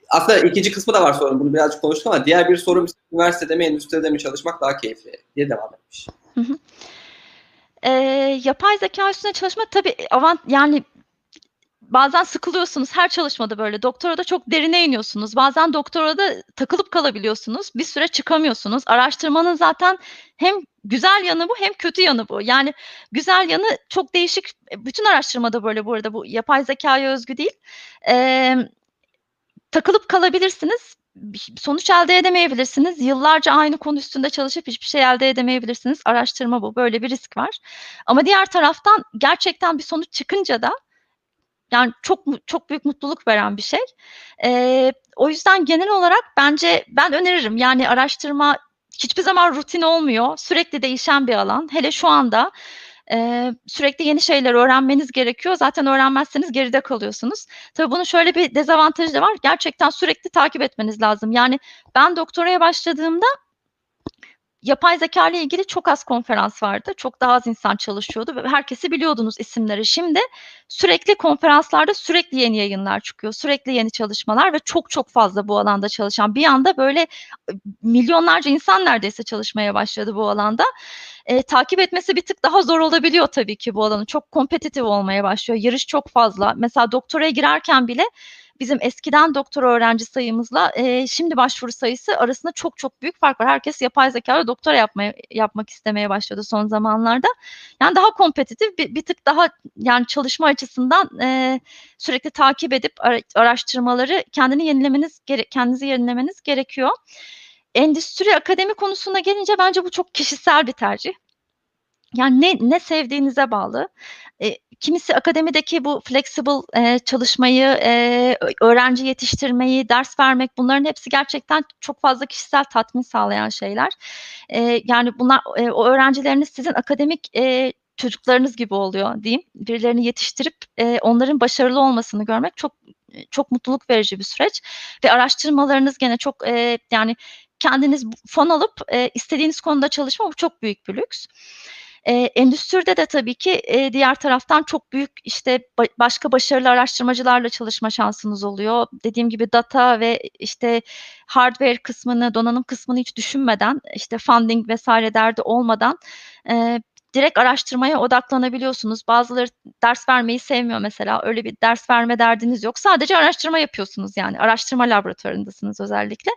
aslında ikinci kısmı da var sorunun. Bunu birazcık konuştuk ama diğer bir soru üniversitede mi endüstride mi çalışmak daha keyifli diye devam etmiş. Hı hı. Eee, yapay zekâ üstüne çalışma tabii avant yani bazen sıkılıyorsunuz her çalışmada böyle. Doktorada çok derine iniyorsunuz. Bazen doktorada takılıp kalabiliyorsunuz. Bir süre çıkamıyorsunuz. Araştırmanın zaten hem güzel yanı bu hem kötü yanı bu. Yani güzel yanı çok değişik bütün araştırmada böyle bu arada bu yapay zekâya özgü değil. Emm, takılıp kalabilirsiniz. Sonuç elde edemeyebilirsiniz. Yıllarca aynı konu üstünde çalışıp hiçbir şey elde edemeyebilirsiniz. Araştırma bu. Böyle bir risk var. Ama diğer taraftan gerçekten bir sonuç çıkınca da yani çok çok büyük mutluluk veren bir şey. Eee, o yüzden genel olarak bence ben öneririm. Yani araştırma hiçbir zaman rutin olmuyor. Sürekli değişen bir alan. Hele şu anda, eee, sürekli yeni şeyler öğrenmeniz gerekiyor. Zaten öğrenmezseniz geride kalıyorsunuz. Tabii bunun şöyle bir dezavantajı da var. Gerçekten sürekli takip etmeniz lazım. Yani ben doktoraya başladığımda yapay zekâ ile ilgili çok az konferans vardı. Çok daha az insan çalışıyordu ve herkesi biliyordunuz isimleri. Şimdi sürekli konferanslarda sürekli yeni yayınlar çıkıyor. Sürekli yeni çalışmalar ve çok çok fazla bu alanda çalışan. Bir anda böyle milyonlarca insan neredeyse çalışmaya başladı bu alanda. Eee, takip etmesi bir tık daha zor olabiliyor tabii ki bu alanın. Çok kompetitif olmaya başlıyor. Yarış çok fazla. Mesela doktoraya girerken bile bizim eskiden doktora öğrenci sayımızla eee, şimdi başvuru sayısı arasında çok çok büyük fark var. Herkes yapay zekâyla doktora yapmaya yapmak istemeye başladı son zamanlarda. Yani daha kompetitif bir bir tık daha yani çalışma açısından, eee, sürekli takip edip ara araştırmaları kendini yenilemeniz gere kendinizi yenilemeniz gerekiyor. Endüstri, akademi konusuna gelince bence bu çok kişisel bir tercih. Yani ne ne sevdiğinize bağlı. Eee, kimisi akademideki bu flexible, eee, çalışmayı, ö öğrenci yetiştirmeyi, ders vermek bunların hepsi gerçekten çok fazla kişisel tatmin sağlayan şeyler. Eee, yani bunlar, eee, o öğrencileriniz sizin akademik, eee, çocuklarınız gibi oluyor diyeyim. Birilerini yetiştirip, eee, onların başarılı olmasını görmek çok çok mutluluk verici bir süreç ve araştırmalarınız gene çok, eee, yani kendiniz fon alıp, eee, istediğiniz konuda çalışma bu çok büyük bir lüks. Eee, endüstride de tabii ki, eee, diğer taraftan çok büyük, işte, ba başka başarılı araştırmacılarla çalışma şansınız oluyor. Dediğim gibi data ve, işte, hardware kısmını, donanım kısmını hiç düşünmeden, işte, funding vs. derdi olmadan, eee, direkt araştırmaya odaklanabiliyorsunuz. Bazıları ders vermeyi sevmiyor mesela. Öyle bir ders verme derdiniz yok. Sadece araştırma yapıyorsunuz yani. Araştırma laboratuvarındasınız özellikle.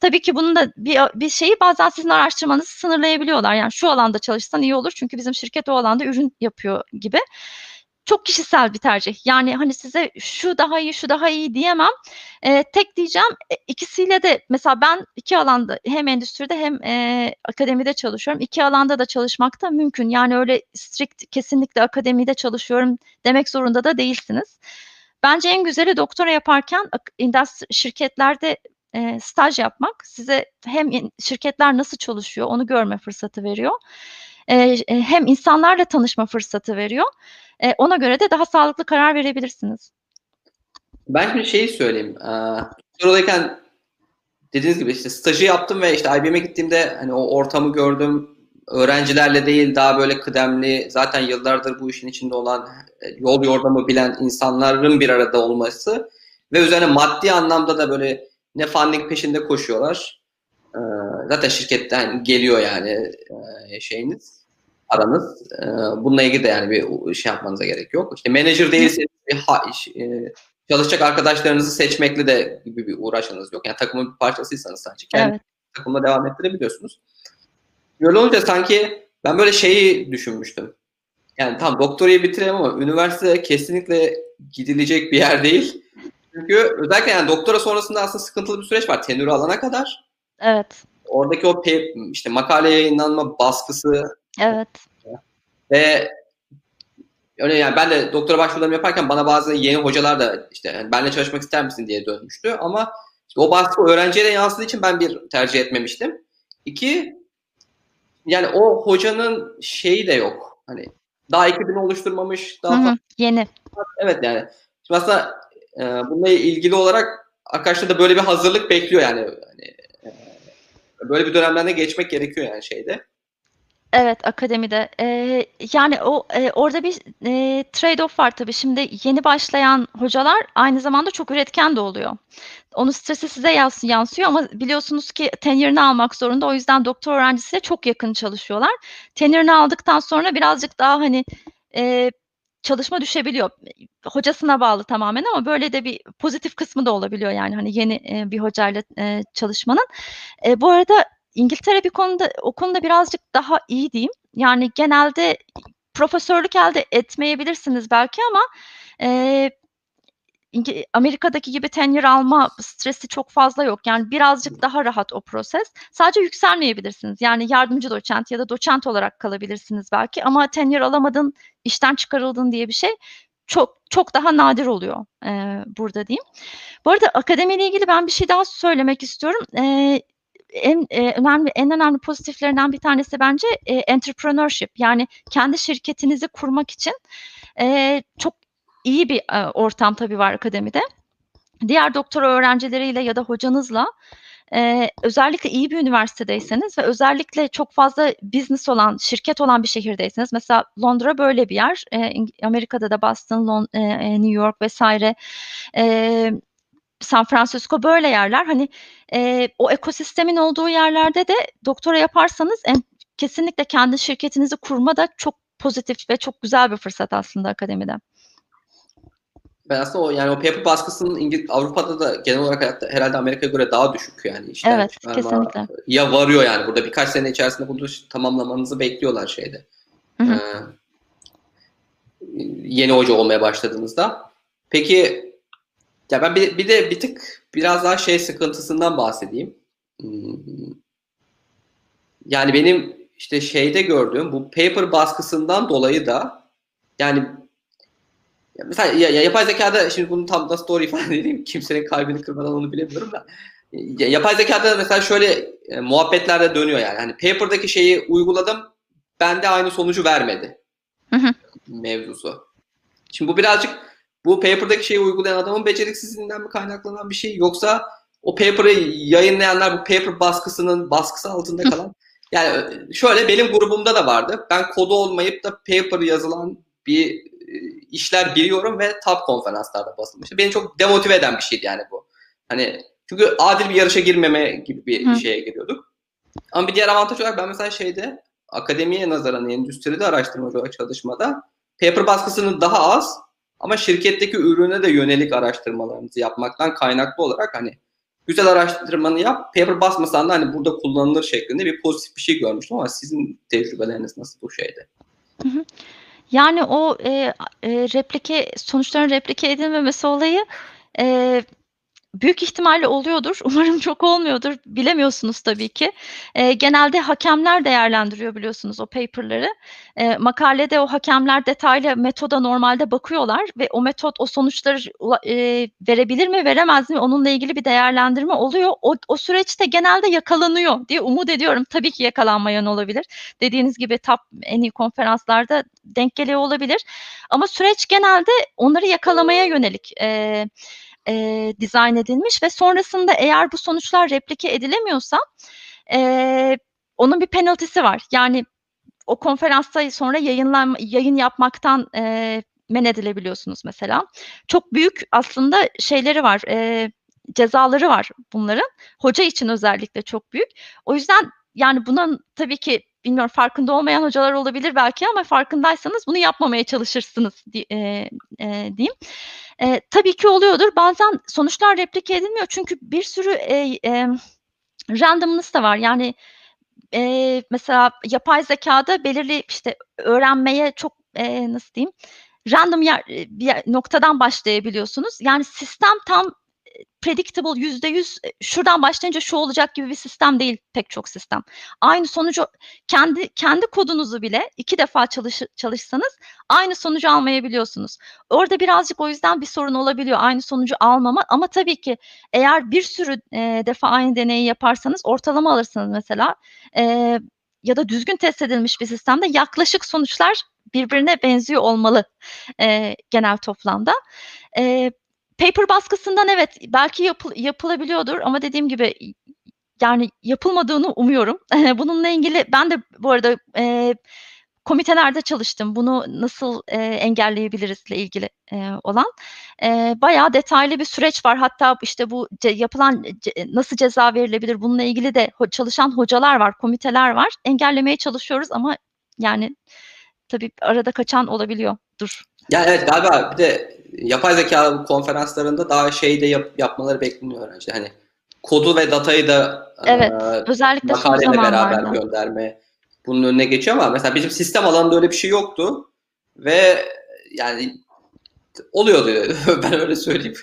Tabii ki bunun da bir bir şeyi bazen sizin araştırmanızı sınırlayabiliyorlar. Yani şu alanda çalışsan iyi olur çünkü bizim şirket o alanda ürün yapıyor gibi. Çok kişisel bir tercih. Yani, hani, size şu daha iyi, şu daha iyi diyemem. Eee, tek diyeceğim, e ikisiyle de mesela ben 2 alanda hem endüstride hem, eee, akademide çalışıyorum. 2 alanda da çalışmak da mümkün. Yani öyle strict kesinlikle akademide çalışıyorum demek zorunda da değilsiniz. Bence en güzeli doktora yaparken şirketlerde, eee, staj yapmak. Size hem şirketler nasıl çalışıyor onu görme fırsatı veriyor. Eee, hem insanlarla tanışma fırsatı veriyor. Eee, ona göre de daha sağlıklı karar verebilirsiniz. Ben şimdi şeyi söyleyeyim. Eee, doktoradayken dediğiniz gibi, işte, stajı yaptım ve, işte, IBM'e gittiğimde, hani, o ortamı gördüm. Öğrencilerle değil, daha böyle kıdemli, zaten yıllardır bu işin içinde olan, yol yordamı bilen insanların bir arada olması ve üzerine maddi anlamda da böyle ne funding peşinde koşuyorlar. Eee, zaten şirketten geliyor yani, eee, şeyiniz, paranız. Eee, bununla ilgili de yani bir şey yapmanıza gerek yok. İşte manager değilseniz bir ha iş eee, çalışacak arkadaşlarınızı seçmekle de gibi bir uğraşınız yok. Yani takımın bir parçasıysanız sadece kendi Evet. takımla devam ettirebiliyorsunuz. Böyle olunca sanki ben böyle şeyi düşünmüştüm. Yani tamam doktorayı bitireyim ama üniversite kesinlikle gidilecek bir yer değil. Çünkü özellikle yani doktora sonrasında aslında sıkıntılı bir süreç var tenure alana kadar. Evet. Oradaki o işte makale yayınlanma baskısı Evet. ve öyle yani ben de doktora başvurularımı yaparken bana bazı yeni hocalar da işte benimle çalışmak ister misin diye dönmüştü ama işte o baskı öğrenciye de yansıdığı için ben bir tercih etmemiştim. İki yani o hocanın şeyi de yok. Hani daha ekibini oluşturmamış, daha Hı hı. Yeni. Evet yani. Şimdi aslında eee, bununla ilgili olarak arkadaşlar da böyle bir hazırlık bekliyor yani. Hani, eee, böyle bir dönemden de geçmek gerekiyor yani şeyde. Evet, akademide. Eee, yani o, eee, orada bir, eee, trade-off var tabii. Şimdi yeni başlayan hocalar aynı zamanda çok üretken de oluyor. Onun stresi size yans yansıyor ama biliyorsunuz ki tenure'ını almak zorunda. O yüzden doktor öğrencisiyle çok yakın çalışıyorlar. Tenure'ını aldıktan sonra birazcık daha, hani, eee, çalışma düşebiliyor. Hocasına bağlı tamamen ama böyle de bir pozitif kısmı da olabiliyor yani, hani, yeni, eee, bir hocayla, eee, çalışmanın. Eee, bu arada İngiltere bir konuda o konuda birazcık daha iyi diyeyim. Yani genelde profesörlük elde etmeyebilirsiniz belki ama, eee, İngi Amerika'daki gibi tenure alma stresi çok fazla yok. Yani birazcık daha rahat o proses. Sadece yükselmeyebilirsiniz. Yani yardımcı doçent ya da doçent olarak kalabilirsiniz belki ama tenure alamadın, işten çıkarıldın diye bir şey çok çok daha nadir oluyor, eee, burada diyeyim. Bu arada akademiyle ilgili ben bir şey daha söylemek istiyorum. Eee, en, eee, önemli en önemli pozitiflerinden bir tanesi bence, eee, entrepreneurship yani kendi şirketinizi kurmak için, eee, çok iyi bir, eee, ortam tabii var akademide. Diğer doktora öğrencileriyle ya da hocanızla, eee, özellikle iyi bir üniversitedeyseniz ve özellikle çok fazla business olan, şirket olan bir şehirdeyseniz, mesela Londra böyle bir yer. İng Amerika'da da Boston, Lon eee, New York vs. Eee, San Francisco böyle yerler. Hani, eee, o ekosistemin olduğu yerlerde de doktora yaparsanız en kesinlikle kendi şirketinizi kurma da çok pozitif ve çok güzel bir fırsat aslında akademide. Ben aslında o yani o paper baskısının İngil Avrupa'da da genel olarak hayatta herhâlde Amerika'ya göre daha düşük yani işten Evet, çıkarma kesinlikle. ya varıyor yani burada birkaç sene içerisinde bunu tamamlamanızı bekliyorlar şeyde. Hı hı. Eee, yeni hoca olmaya başladığınızda. Peki ya ben bir bir de bir tık biraz daha şey sıkıntısından bahsedeyim. Imm yani benim işte şeyde gördüğüm bu paper baskısından dolayı da yani ya mesela ya ya yapay zekâda şimdi bunu tam nasıl doğru ifade edeyim, kimsenin kalbini kırmadan onu bilemiyorum da. Ya yapay zekâda mesela şöyle, eee, muhabbetler de dönüyor yani. Hani paper'daki şeyi uyguladım, bende aynı sonucu vermedi Hı hı. mevzusu. Şimdi bu birazcık bu paper'daki şeyi uygulayan adamın beceriksizliğinden mi kaynaklanan bir şey yoksa o paper'ı yayınlayanlar bu paper baskısının baskısı altında kalan yani şöyle benim grubumda da vardı. Ben kodu olmayıp da paper yazılan bir, işler biliyorum ve top konferanslarda basılmıştı. Beni çok demotive eden bir şeydi yani bu. Hani çünkü adil bir yarışa girmeme gibi bir Hı. şeye giriyorduk. Ama bir diğer avantaj olarak ben mesela şeyde akademiye nazaran endüstride araştırmacı olarak çalışmada paper baskısının daha az ama şirketteki ürüne de yönelik araştırmalarınızı yapmaktan kaynaklı olarak hani güzel araştırmanı yap, paper basmasan da hani burada kullanılır şeklinde bir pozitif bir şey görmüştüm ama sizin tecrübeleriniz nasıl bu şeyde? Hı hı. Yani o, a eee, replike sonuçların replike edilmemesi olayı, eee, büyük ihtimalle oluyordur. Umarım çok olmuyordur. Bilemiyorsunuz tabii ki. Eee, genelde hakemler değerlendiriyor biliyorsunuz o paper'ları. Eee, makalede o hakemler detaylı metoda normalde bakıyorlar ve o metot o sonuçları eee, verebilir mi, veremez mi onunla ilgili bir değerlendirme oluyor. O o süreçte genelde yakalanıyor diye umut ediyorum. Tabii ki yakalanmayan olabilir. Dediğiniz gibi top en iyi konferanslarda denk geliyor olabilir ama süreç genelde onları yakalamaya yönelik, eee, eee, dizayn edilmiş ve sonrasında eğer bu sonuçlar replike edilemiyorsa, eee, onun bir penalty'si var. Yani o konferansta sonra yayınlanma yayın yapmaktan, eee, men edilebiliyorsunuz mesela. Çok büyük aslında şeyleri var, eee, cezaları var bunların. Hoca için özellikle çok büyük. O yüzden yani bunun tabii ki bilmiyorum farkında olmayan hocalar olabilir belki ama farkındaysanız bunu yapmamaya çalışırsınız eee, eee, diyeyim. Eee, tabii ki oluyordur. Bazen sonuçlar replike edilmiyor çünkü bir sürü, eee, emm, randomness da var. Yani, eee, mesela yapay zekâda belirli işte öğrenmeye çok, eee, nasıl diyeyim, random yer eee, bir noktadan başlayabiliyorsunuz. Yani sistem tam, predictable %100 eee, şuradan başlayınca şu olacak gibi bir sistem değil pek çok sistem. Aynı sonucu kendi kendi kodunuzu bile 2 defa çalışı çalışsanız aynı sonucu almayabiliyorsunuz. Orada birazcık o yüzden bir sorun olabiliyor, aynı sonucu almama ama tabii ki eğer bir sürü, eee, defa aynı deneyi yaparsanız ortalama alırsınız mesela, eee, ya da düzgün test edilmiş bir sistemde yaklaşık sonuçlar birbirine benziyor olmalı, eee, genel toplamda. Eee, paper baskısından evet, belki yapıl yapılabiliyordur ama dediğim gibi yani yapılmadığını umuyorum. Bununla ilgili ben de bu arada eee, komitelerde çalıştım. Bunu nasıl eee, engelleyebilirizle ilgili eee, olan. Eee, bayağı detaylı bir süreç var. Hatta işte bu ce yapılan ce nasıl ceza verilebilir bununla ilgili de ho çalışan hocalar var, komiteler var. Engellemeye çalışıyoruz ama yani tabii arada kaçan olabiliyordur. Ya evet galiba bir de yapay zeka konferanslarında daha şey de yap, yapmaları bekleniyor öğrenciler. Hani kodu ve datayı da Evet, e, özellikle makaleyle beraber gönderme bunun önüne geçiyor ama mesela bizim sistem alanında öyle bir şey yoktu ve yani oluyordu ben öyle söyleyeyim.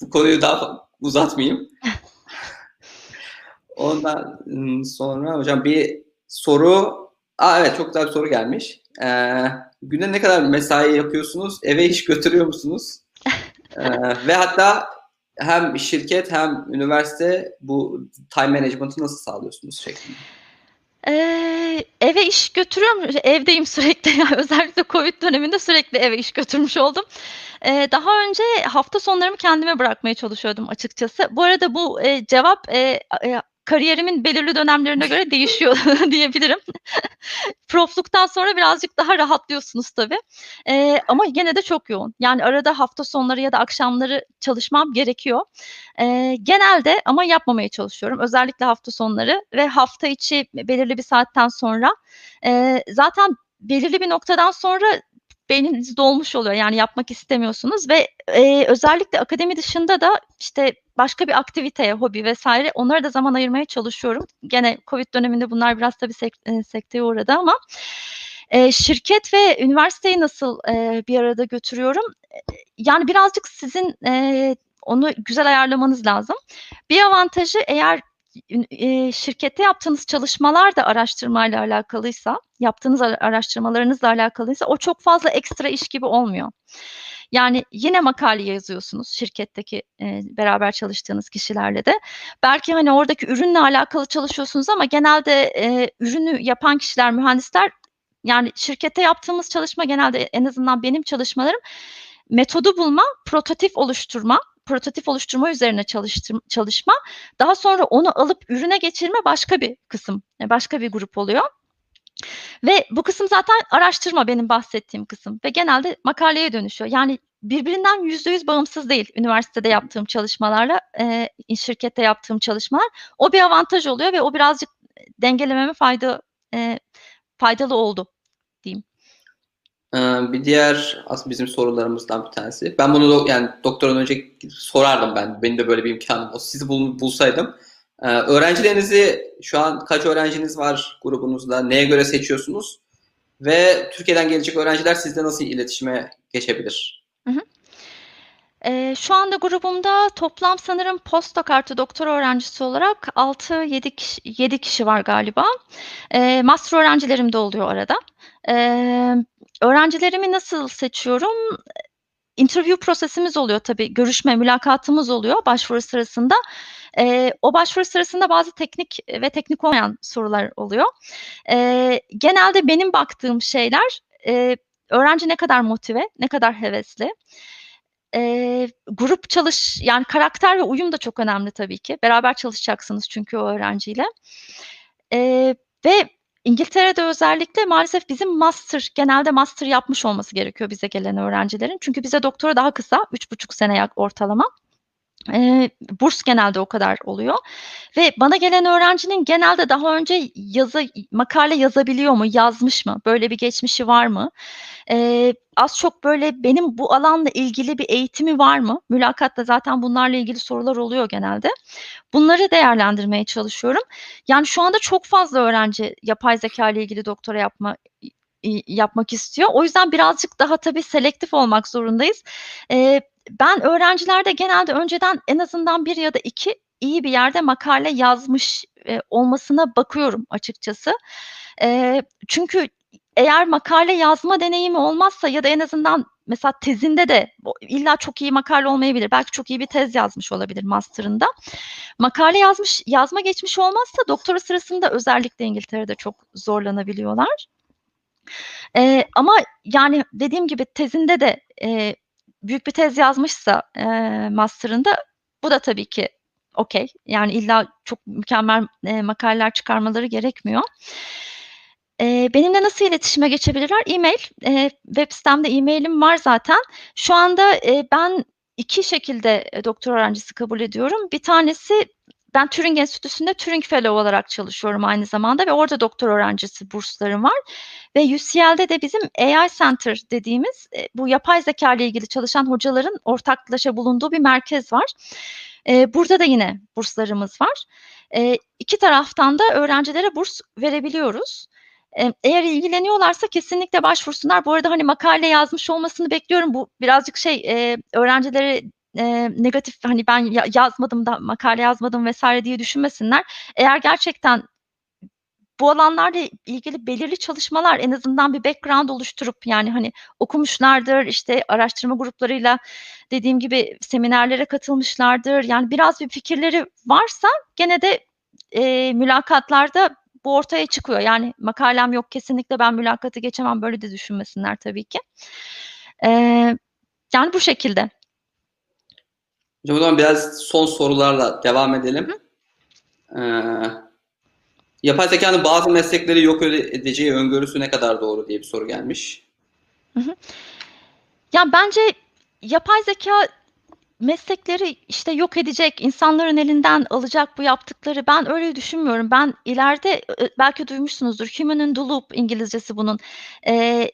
Bu konuyu daha uzatmayayım. Ondan sonra hocam bir soru Aa, evet çok güzel bir soru gelmiş. Ee, günde ne kadar mesai yapıyorsunuz? Eve iş götürüyor musunuz? Ee, ve hatta hem şirket hem üniversite bu time management'ı nasıl sağlıyorsunuz şeklinde? Eee, eve iş götürüyorum. Evdeyim sürekli. Yani özellikle COVID döneminde sürekli eve iş götürmüş oldum. Eee, daha önce hafta sonlarımı kendime bırakmaya çalışıyordum açıkçası. Bu arada bu eee, cevap eee, eee, kariyerimin belirli dönemlerine göre değişiyor diyebilirim. Profluktan sonra birazcık daha rahatlıyorsunuz tabii. Eee, ama gene de çok yoğun. Yani arada hafta sonları ya da akşamları çalışmam gerekiyor. Eee, genelde ama yapmamaya çalışıyorum. Özellikle hafta sonları ve hafta içi belirli bir saatten sonra. Eee, zaten belirli bir noktadan sonra beyniniz dolmuş oluyor. Yani yapmak istemiyorsunuz ve eee, özellikle akademi dışında da işte başka bir aktiviteye, hobi vs. onlara da zaman ayırmaya çalışıyorum. Gene COVID döneminde bunlar biraz tabii sek sekteye uğradı ama eee, şirket ve üniversiteyi nasıl eee, bir arada götürüyorum? Yani birazcık sizin eee, onu güzel ayarlamanız lazım. Bir avantajı eğer şirkette yaptığınız çalışmalar da araştırmayla alakalıysa, yaptığınız ara araştırmalarınızla alakalıysa o çok fazla ekstra iş gibi olmuyor. Yani yine makale yazıyorsunuz şirketteki eee, beraber çalıştığınız kişilerle de. Belki hani oradaki ürünle alakalı çalışıyorsunuz ama genelde eee, ürünü yapan kişiler, mühendisler yani şirkette yaptığımız çalışma genelde en azından benim çalışmalarım metodu bulma, prototip oluşturma, prototip oluşturma üzerine çalışma. Daha sonra onu alıp ürüne geçirme başka bir kısım, başka bir grup oluyor. Ve bu kısım zaten araştırma benim bahsettiğim kısım ve genelde makaleye dönüşüyor. Yani birbirinden %100 bağımsız değil üniversitede yaptığım çalışmalarla eee, şirkette yaptığım çalışmalar. O bir avantaj oluyor ve o birazcık dengelememe fayda eee, faydalı oldu diyeyim. Ee, bir diğer aslında bizim sorularımızdan bir tanesi. Ben bunu do yani doktoradan önce sorardım ben. Benim de böyle bir imkanım olsa sizi bul bulsaydım. Ee, öğrencilerinizi şu an kaç öğrenciniz var grubunuzda? Neye göre seçiyorsunuz? Ve Türkiye'den gelecek öğrenciler sizle nasıl iletişime geçebilir? Hı hı. Eee, şu anda grubumda toplam sanırım postdoc artı doktora öğrencisi olarak 6-7 kişi 7 kişi var galiba. Eee, master öğrencilerim de oluyor arada. Eee, öğrencilerimi nasıl seçiyorum? Interview prosesimiz oluyor tabii. Görüşme, mülakatımız oluyor başvuru sırasında. Eee, o başvuru sırasında bazı teknik ve teknik olmayan sorular oluyor. Eee, genelde benim baktığım şeyler, eee, öğrenci ne kadar motive, ne kadar hevesli? Eee, grup çalış yani karakter ve uyum da çok önemli tabii ki. Beraber çalışacaksınız çünkü o öğrenciyle. Eee, ve İngiltere'de özellikle maalesef bizim master, genelde master yapmış olması gerekiyor bize gelen öğrencilerin. Çünkü bize doktora daha kısa, 3,5 sene ortalama. Eee, burs genelde o kadar oluyor ve bana gelen öğrencinin genelde daha önce yazı makale yazabiliyor mu, yazmış mı, böyle bir geçmişi var mı? Eee, az çok böyle benim bu alanla ilgili bir eğitimi var mı? Mülakatta zaten bunlarla ilgili sorular oluyor genelde. Bunları değerlendirmeye çalışıyorum. Yani şu anda çok fazla öğrenci yapay zekâyla ilgili doktora yapma yapmak istiyor. O yüzden birazcık daha tabii selektif olmak zorundayız. Eee, ben öğrencilerde genelde önceden en azından 1 ya da 2 iyi bir yerde makale yazmış, eee, olmasına bakıyorum açıkçası. Eee, çünkü eğer makale yazma deneyimi olmazsa ya da en azından mesela tezinde de illa çok iyi makale olmayabilir. Belki çok iyi bir tez yazmış olabilir master'ında. Makale yazmış yazma geçmişi olmazsa doktora sırasında özellikle İngiltere'de çok zorlanabiliyorlar. Eee, ama yani dediğim gibi tezinde de, eee, büyük bir tez yazmışsa, eee, master'ında bu da tabii ki okay. Yani illa çok mükemmel, eee, makaleler çıkarmaları gerekmiyor. Eee, benimle nasıl iletişime geçebilirler? E-mail, eee, web sitemde e-mail'im var zaten. Şu anda, eee, ben 2 şekilde, eee, doktora öğrencisi kabul ediyorum. Bir tanesi ben Turing Enstitüsü'nde Turing Fellow olarak çalışıyorum aynı zamanda ve orada doktora öğrencisi burslarım var ve UCL'de de bizim AI Center dediğimiz, eee, bu yapay zekâyla ilgili çalışan hocaların ortaklaşa bulunduğu bir merkez var. Eee, burada da yine burslarımız var. Eee, 2 taraftan da öğrencilere burs verebiliyoruz. Eğer ilgileniyorlarsa kesinlikle başvursunlar. Bu arada, hani, makale yazmış olmasını bekliyorum. Bu birazcık şey, öğrencilere, eee, negatif, hani, ben ya yazmadım da makale yazmadım vs. diye düşünmesinler. Eğer gerçekten bu alanlarla ilgili belirli çalışmalar, en azından bir background oluşturup, yani, hani, okumuşlardır, işte, araştırma gruplarıyla dediğim gibi seminerlere katılmışlardır. Yani, biraz bir fikirleri varsa gene de, eee, mülakatlarda bu ortaya çıkıyor. Yani, makalem yok, kesinlikle ben mülakatı geçemem, böyle de düşünmesinler tabii ki. Eee, yani, bu şekilde. Hocam o zaman biraz son sorularla devam edelim. Hı. Eee, yapay zekânın bazı meslekleri yok edeceği öngörüsü ne kadar doğru diye bir soru gelmiş. Hı hı. Ya, bence yapay zekâ meslekleri, işte, yok edecek, insanların elinden alacak bu yaptıkları, ben öyle düşünmüyorum. Ben ileride, belki duymuşsunuzdur, human in the loop İngilizcesi bunun. Eee,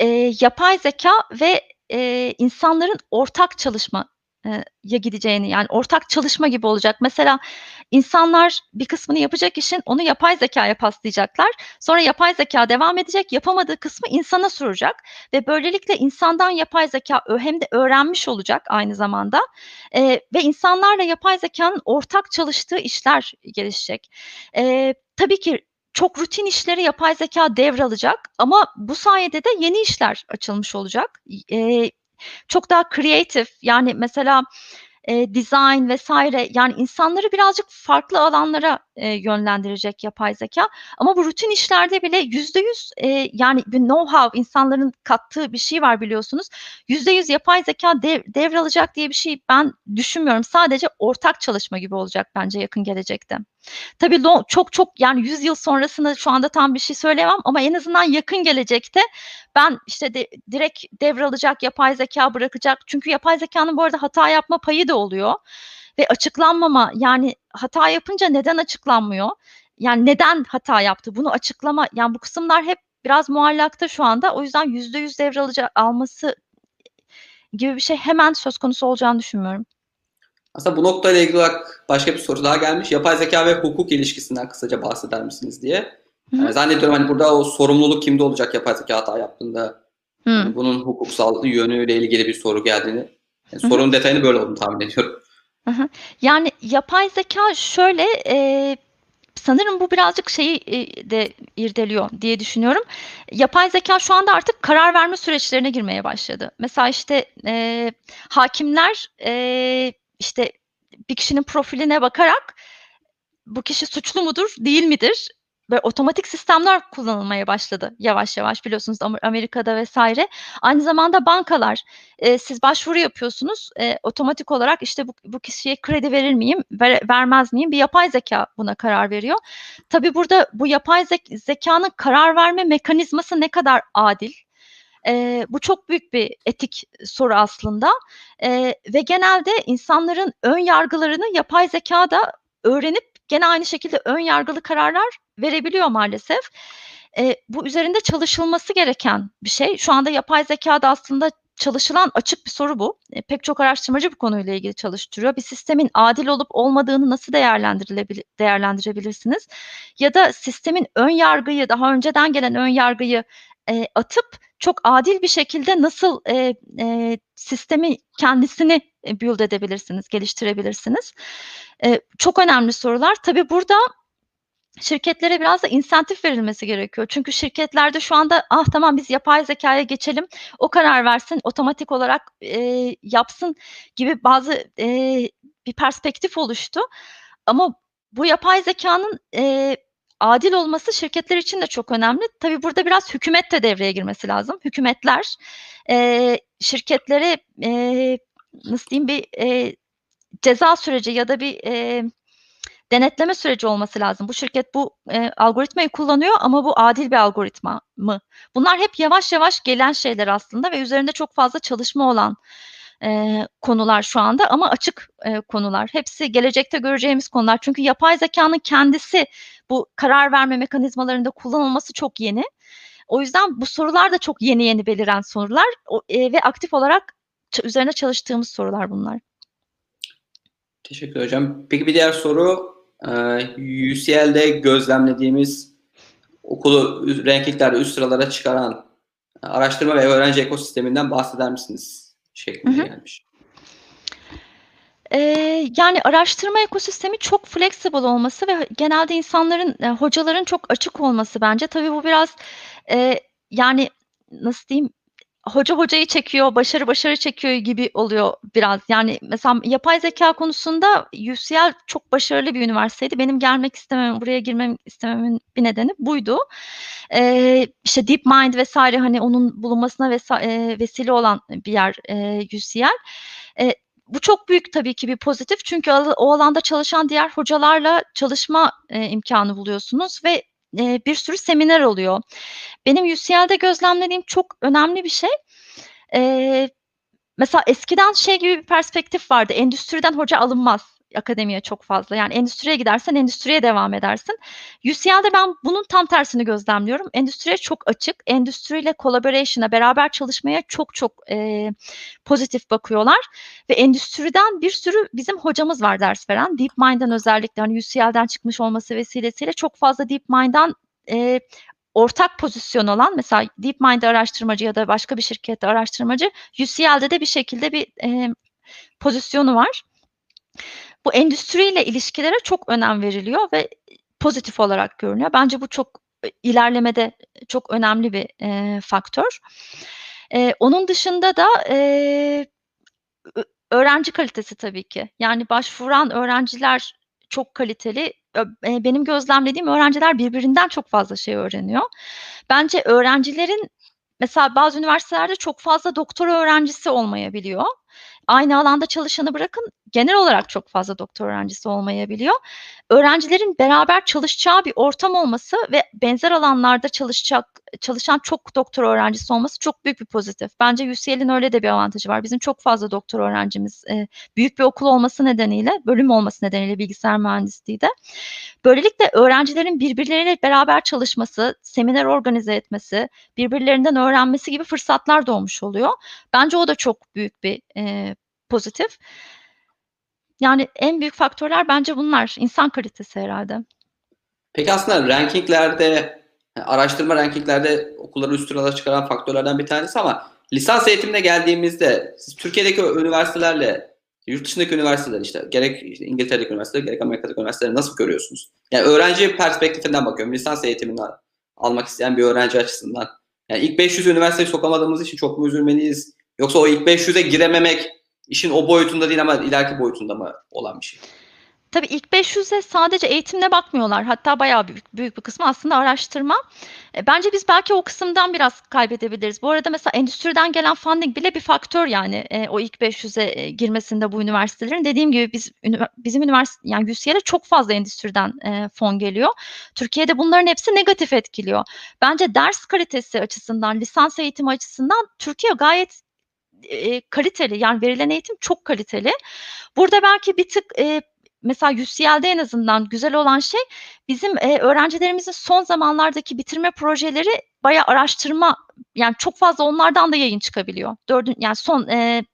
eee, yapay zekâ ve, eee, insanların ortak çalışma ya gideceğini, yani, ortak çalışma gibi olacak. Mesela insanlar bir kısmını yapacak işin, onu yapay zekâya paslayacaklar. Sonra yapay zekâ devam edecek, yapamadığı kısmı insana soracak ve böylelikle insandan yapay zekâ ö hem de öğrenmiş olacak aynı zamanda, eee, ve insanlarla yapay zekânın ortak çalıştığı işler gelişecek. Eee, tabii ki çok rutin işleri yapay zekâ devralacak ama bu sayede de yeni işler açılmış olacak. Eee, çok daha creative, yani, mesela, eee, design vs. yani, insanları birazcık farklı alanlara, eee, yönlendirecek yapay zekâ ama bu rutin işlerde bile %100, eee, yani, bir know-how, insanların kattığı bir şey var biliyorsunuz. %100 yapay zekâ dev devralacak diye bir şey ben düşünmüyorum. Sadece ortak çalışma gibi olacak bence yakın gelecekte. Tabii çok çok, yani, 100 yıl sonrasını şu anda tam bir şey söyleyemem ama en azından yakın gelecekte ben, işte, de direkt devralacak, yapay zekâ bırakacak. Çünkü yapay zekânın bu arada hata yapma payı da oluyor ve açıklanmama, yani, hata yapınca neden açıklanmıyor? Yani, neden hata yaptı? Bunu açıklama, yani, bu kısımlar hep biraz muallakta şu anda. O yüzden %100 devralaca alması gibi bir şey hemen söz konusu olacağını düşünmüyorum. Aslında bu noktayla ilgili olarak başka bir soru daha gelmiş. Yapay zekâ ve hukuk ilişkisinden kısaca bahseder misiniz diye. Hı hı. Eee, zannediyorum, hani, burada o sorumluluk kimde olacak yapay zekâ hata yaptığında? Hani, bunun hukuksal yönüyle ilgili bir soru geldiğini, Hı hı. sorunun detayını böyle olduğunu tahmin ediyorum. Hı hı. Yani, yapay zekâ şöyle, eee, sanırım bu birazcık şeyi, iii, de irdeliyor diye düşünüyorum. Yapay zekâ şu anda artık karar verme süreçlerine girmeye başladı. Mesela, işte, eee, hâkimler, eee, işte, bir kişinin profiline bakarak bu kişi suçlu mudur, değil midir? Böyle otomatik sistemler kullanılmaya başladı yavaş yavaş biliyorsunuz Amerika'da vs. Aynı zamanda bankalar, eee, siz başvuru yapıyorsunuz, eee, otomatik olarak, işte, bu bu kişiye kredi verir miyim, vere vermez miyim? Bir yapay zekâ buna karar veriyor. Tabii burada bu yapay zek zekânın karar verme mekanizması ne kadar adil? Eee, bu çok büyük bir etik soru aslında, eee, ve genelde insanların ön yargılarını yapay zekâ da öğrenip gene aynı şekilde ön yargılı kararlar verebiliyor maalesef. Eee, bu üzerinde çalışılması gereken bir şey. Şu anda yapay zekâda aslında çalışılan açık bir soru bu. Eee, pek çok araştırmacı bu konuyla ilgili çalıştırıyor. Bir sistemin adil olup olmadığını nasıl değerlendirilebilir değerlendirebilirsiniz? Ya da sistemin ön yargıyı, daha önceden gelen ön yargıyı, eee, atıp çok adil bir şekilde nasıl, eee, eee, sistemi kendisini, eee, build edebilirsiniz, geliştirebilirsiniz? Eee, çok önemli sorular. Tabii burada şirketlere biraz da insentif verilmesi gerekiyor. Çünkü şirketlerde şu anda, "Ah, tamam biz yapay zekâya geçelim, o karar versin, otomatik olarak, eee, yapsın." gibi bazı, eee, bir perspektif oluştu. Ama bu yapay zekânın, eee, adil olması şirketler için de çok önemli. Tabii burada biraz hükümet de devreye girmesi lazım. Hükümetler, eee, şirketlere, eee, nasıl diyeyim, bir, eee, ceza süreci ya da bir e, denetleme süreci olması lazım. Bu şirket bu e, algoritmayı kullanıyor ama bu adil bir algoritma mı? Bunlar hep yavaş yavaş gelen şeyler aslında ve üzerinde çok fazla çalışma olan e, konular şu anda ama açık e, konular. Hepsi gelecekte göreceğimiz konular. Çünkü yapay zekanın kendisi bu karar verme mekanizmalarında kullanılması çok yeni. O yüzden bu sorular da çok yeni yeni beliren sorular o, e, ve aktif olarak üzerine çalıştığımız sorular bunlar. Teşekkür hocam. Peki bir diğer soru UCL'de gözlemlediğimiz okulu rankinglerde üst sıralara çıkaran araştırma ve öğrenci ekosisteminden bahseder misiniz? Şeklinde hı hı. gelmiş. Ee, yani araştırma ekosistemi çok flexible olması ve genelde insanların, e, hocaların çok açık olması bence. Tabii bu biraz e, yani nasıl diyeyim hoca hocayı çekiyor, başarı başarı çekiyor gibi oluyor biraz. Yani mesela yapay zeka konusunda UCL çok başarılı bir üniversiteydi. Benim gelmek istemem, buraya girmem istememin bir nedeni buydu. Ee, işte DeepMind vesaire hani onun bulunmasına vesa- e, vesile olan bir yer e, UCL. E, bu çok büyük tabii ki bir pozitif çünkü o alanda çalışan diğer hocalarla çalışma e, imkanı buluyorsunuz ve e, bir sürü seminer oluyor. Benim UCL'de gözlemlediğim çok önemli bir şey. E, mesela eskiden şey gibi bir perspektif vardı. Endüstriden hoca alınmaz akademiye çok fazla. Yani endüstriye gidersen endüstriye devam edersin. UCL'de ben bunun tam tersini gözlemliyorum. Endüstriye çok açık. Endüstriyle collaboration'a, beraber çalışmaya çok çok e, pozitif bakıyorlar. Ve endüstriden bir sürü bizim hocamız var ders veren. DeepMind'den özellikle hani UCL'den çıkmış olması vesilesiyle çok fazla DeepMind'dan e, ortak pozisyon olan mesela DeepMind araştırmacı ya da başka bir şirkette araştırmacı UCL'de de bir şekilde bir e, pozisyonu var bu endüstriyle ilişkilere çok önem veriliyor ve pozitif olarak görünüyor. Bence bu çok e, ilerlemede çok önemli bir e, faktör. E, onun dışında da e, öğrenci kalitesi tabii ki. Yani başvuran öğrenciler çok kaliteli. E, benim gözlemlediğim öğrenciler birbirinden çok fazla şey öğreniyor. Bence öğrencilerin mesela bazı üniversitelerde çok fazla doktora öğrencisi olmayabiliyor aynı alanda çalışanı bırakın genel olarak çok fazla doktor öğrencisi olmayabiliyor. Öğrencilerin beraber çalışacağı bir ortam olması ve benzer alanlarda çalışacak çalışan çok doktor öğrencisi olması çok büyük bir pozitif. Bence UCL'in öyle de bir avantajı var. Bizim çok fazla doktor öğrencimiz e, büyük bir okul olması nedeniyle, bölüm olması nedeniyle bilgisayar mühendisliği de. Böylelikle öğrencilerin birbirleriyle beraber çalışması, seminer organize etmesi, birbirlerinden öğrenmesi gibi fırsatlar doğmuş oluyor. Bence o da çok büyük bir e, pozitif. Yani en büyük faktörler bence bunlar. İnsan kalitesi herhalde. Peki aslında rankinglerde, araştırma rankinglerde okulları üst sıralara çıkaran faktörlerden bir tanesi ama lisans eğitimine geldiğimizde siz Türkiye'deki üniversitelerle yurt dışındaki üniversiteler işte gerek işte İngiltere'deki üniversiteler gerek Amerika'daki üniversiteleri nasıl görüyorsunuz? Yani öğrenci perspektifinden bakıyorum. Lisans eğitiminden almak isteyen bir öğrenci açısından. Yani ilk 500 üniversiteyi sokamadığımız için çok mu üzülmeliyiz? Yoksa o ilk 500'e girememek işin o boyutunda değil ama ileriki boyutunda mı olan bir şey? Tabii ilk 500'e sadece eğitimle bakmıyorlar. Hatta bayağı büyük, büyük bir kısmı aslında araştırma. E, bence biz belki o kısımdan biraz kaybedebiliriz. Bu arada mesela endüstriden gelen funding bile bir faktör yani e, o ilk 500'e e, girmesinde bu üniversitelerin. Dediğim gibi biz bizim üniversite yani UCL'e çok fazla endüstriden e, fon geliyor. Türkiye'de bunların hepsi negatif etkiliyor. Bence ders kalitesi açısından, lisans eğitimi açısından Türkiye gayet e, kaliteli yani verilen eğitim çok kaliteli. Burada belki bir tık e, mesela UCL'de en azından güzel olan şey bizim e, öğrencilerimizin son zamanlardaki bitirme projeleri bayağı araştırma yani çok fazla onlardan da yayın çıkabiliyor. Dördün yani son e,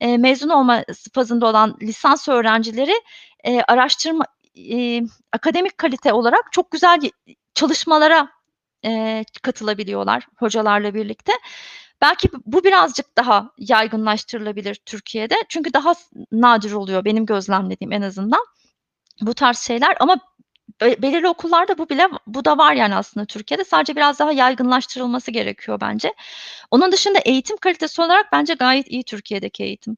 e, mezun olma fazında olan lisans öğrencileri e, araştırma e, akademik kalite olarak çok güzel çalışmalara e, katılabiliyorlar hocalarla birlikte. Belki bu birazcık daha yaygınlaştırılabilir Türkiye'de. Çünkü daha nadir oluyor benim gözlemlediğim en azından bu tarz şeyler ama belirli okullarda bu bile bu da var yani aslında Türkiye'de. Sadece biraz daha yaygınlaştırılması gerekiyor bence. Onun dışında eğitim kalitesi olarak bence gayet iyi Türkiye'deki eğitim.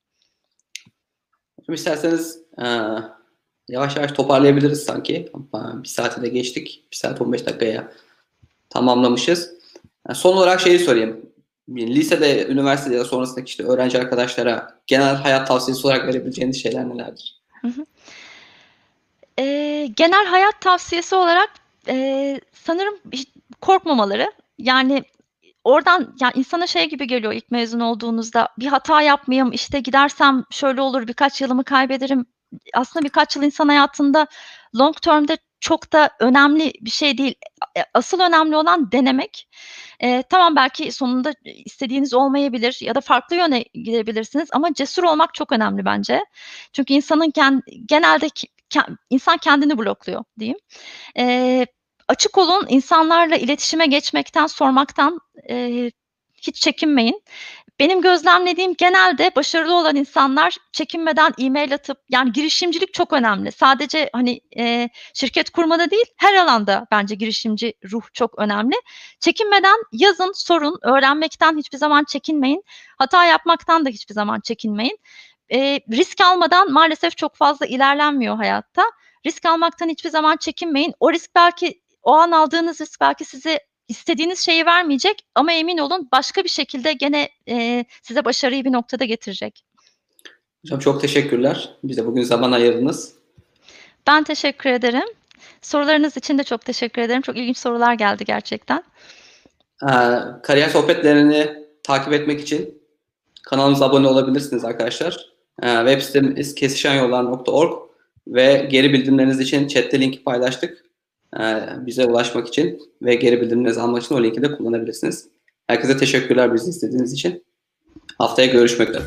Hocam isterseniz e, yavaş yavaş toparlayabiliriz sanki. Bir saate de geçtik. Bir saat 15 dakikaya tamamlamışız. Son olarak şeyi sorayım lisede, üniversitede ya da sonrasındaki işte öğrenci arkadaşlara genel hayat tavsiyesi olarak verebileceğiniz şeyler nelerdir? Hı hı. Eee, genel hayat tavsiyesi olarak, eee, sanırım korkmamaları. Yani, oradan ya, insana şey gibi geliyor ilk mezun olduğunuzda, bir hata yapmayayım, işte, gidersem şöyle olur, birkaç yılımı kaybederim. Aslında birkaç yıl insan hayatında long term'de çok da önemli bir şey değil. E asıl önemli olan denemek. Eee, tamam belki sonunda istediğiniz olmayabilir ya da farklı yöne gidebilirsiniz ama cesur olmak çok önemli bence. Çünkü insanın ken genelde insan kendini blokluyor diyeyim. Eee, açık olun, insanlarla iletişime geçmekten, sormaktan, eee, hiç çekinmeyin. Benim gözlemlediğim genelde başarılı olan insanlar çekinmeden e-mail atıp yani girişimcilik çok önemli. Sadece, hani, eee, şirket kurmada değil, her alanda bence girişimci ruh çok önemli. Çekinmeden yazın, sorun, öğrenmekten hiçbir zaman çekinmeyin. Hata yapmaktan da hiçbir zaman çekinmeyin. Eee, risk almadan maalesef çok fazla ilerlenmiyor hayatta. Risk almaktan hiçbir zaman çekinmeyin. O risk belki o an aldığınız risk belki size istediğiniz şeyi vermeyecek ama emin olun başka bir şekilde gene, eee, size başarıyı bir noktada getirecek. Hocam çok teşekkürler. Bize bugün zaman ayırdınız. Ben teşekkür ederim. Sorularınız için de çok teşekkür ederim. Çok ilginç sorular geldi gerçekten. Eee, kariyer sohbetlerini takip etmek için kanalımıza abone olabilirsiniz arkadaşlar. Eee, web sitemiz kesişenyollar.org ve geri bildirimleriniz için chat'te linki paylaştık. Eee, bize ulaşmak için ve geri bildirimlerinizi almak için o linki de kullanabilirsiniz. Herkese teşekkürler bizi izlediğiniz için. Haftaya görüşmek üzere.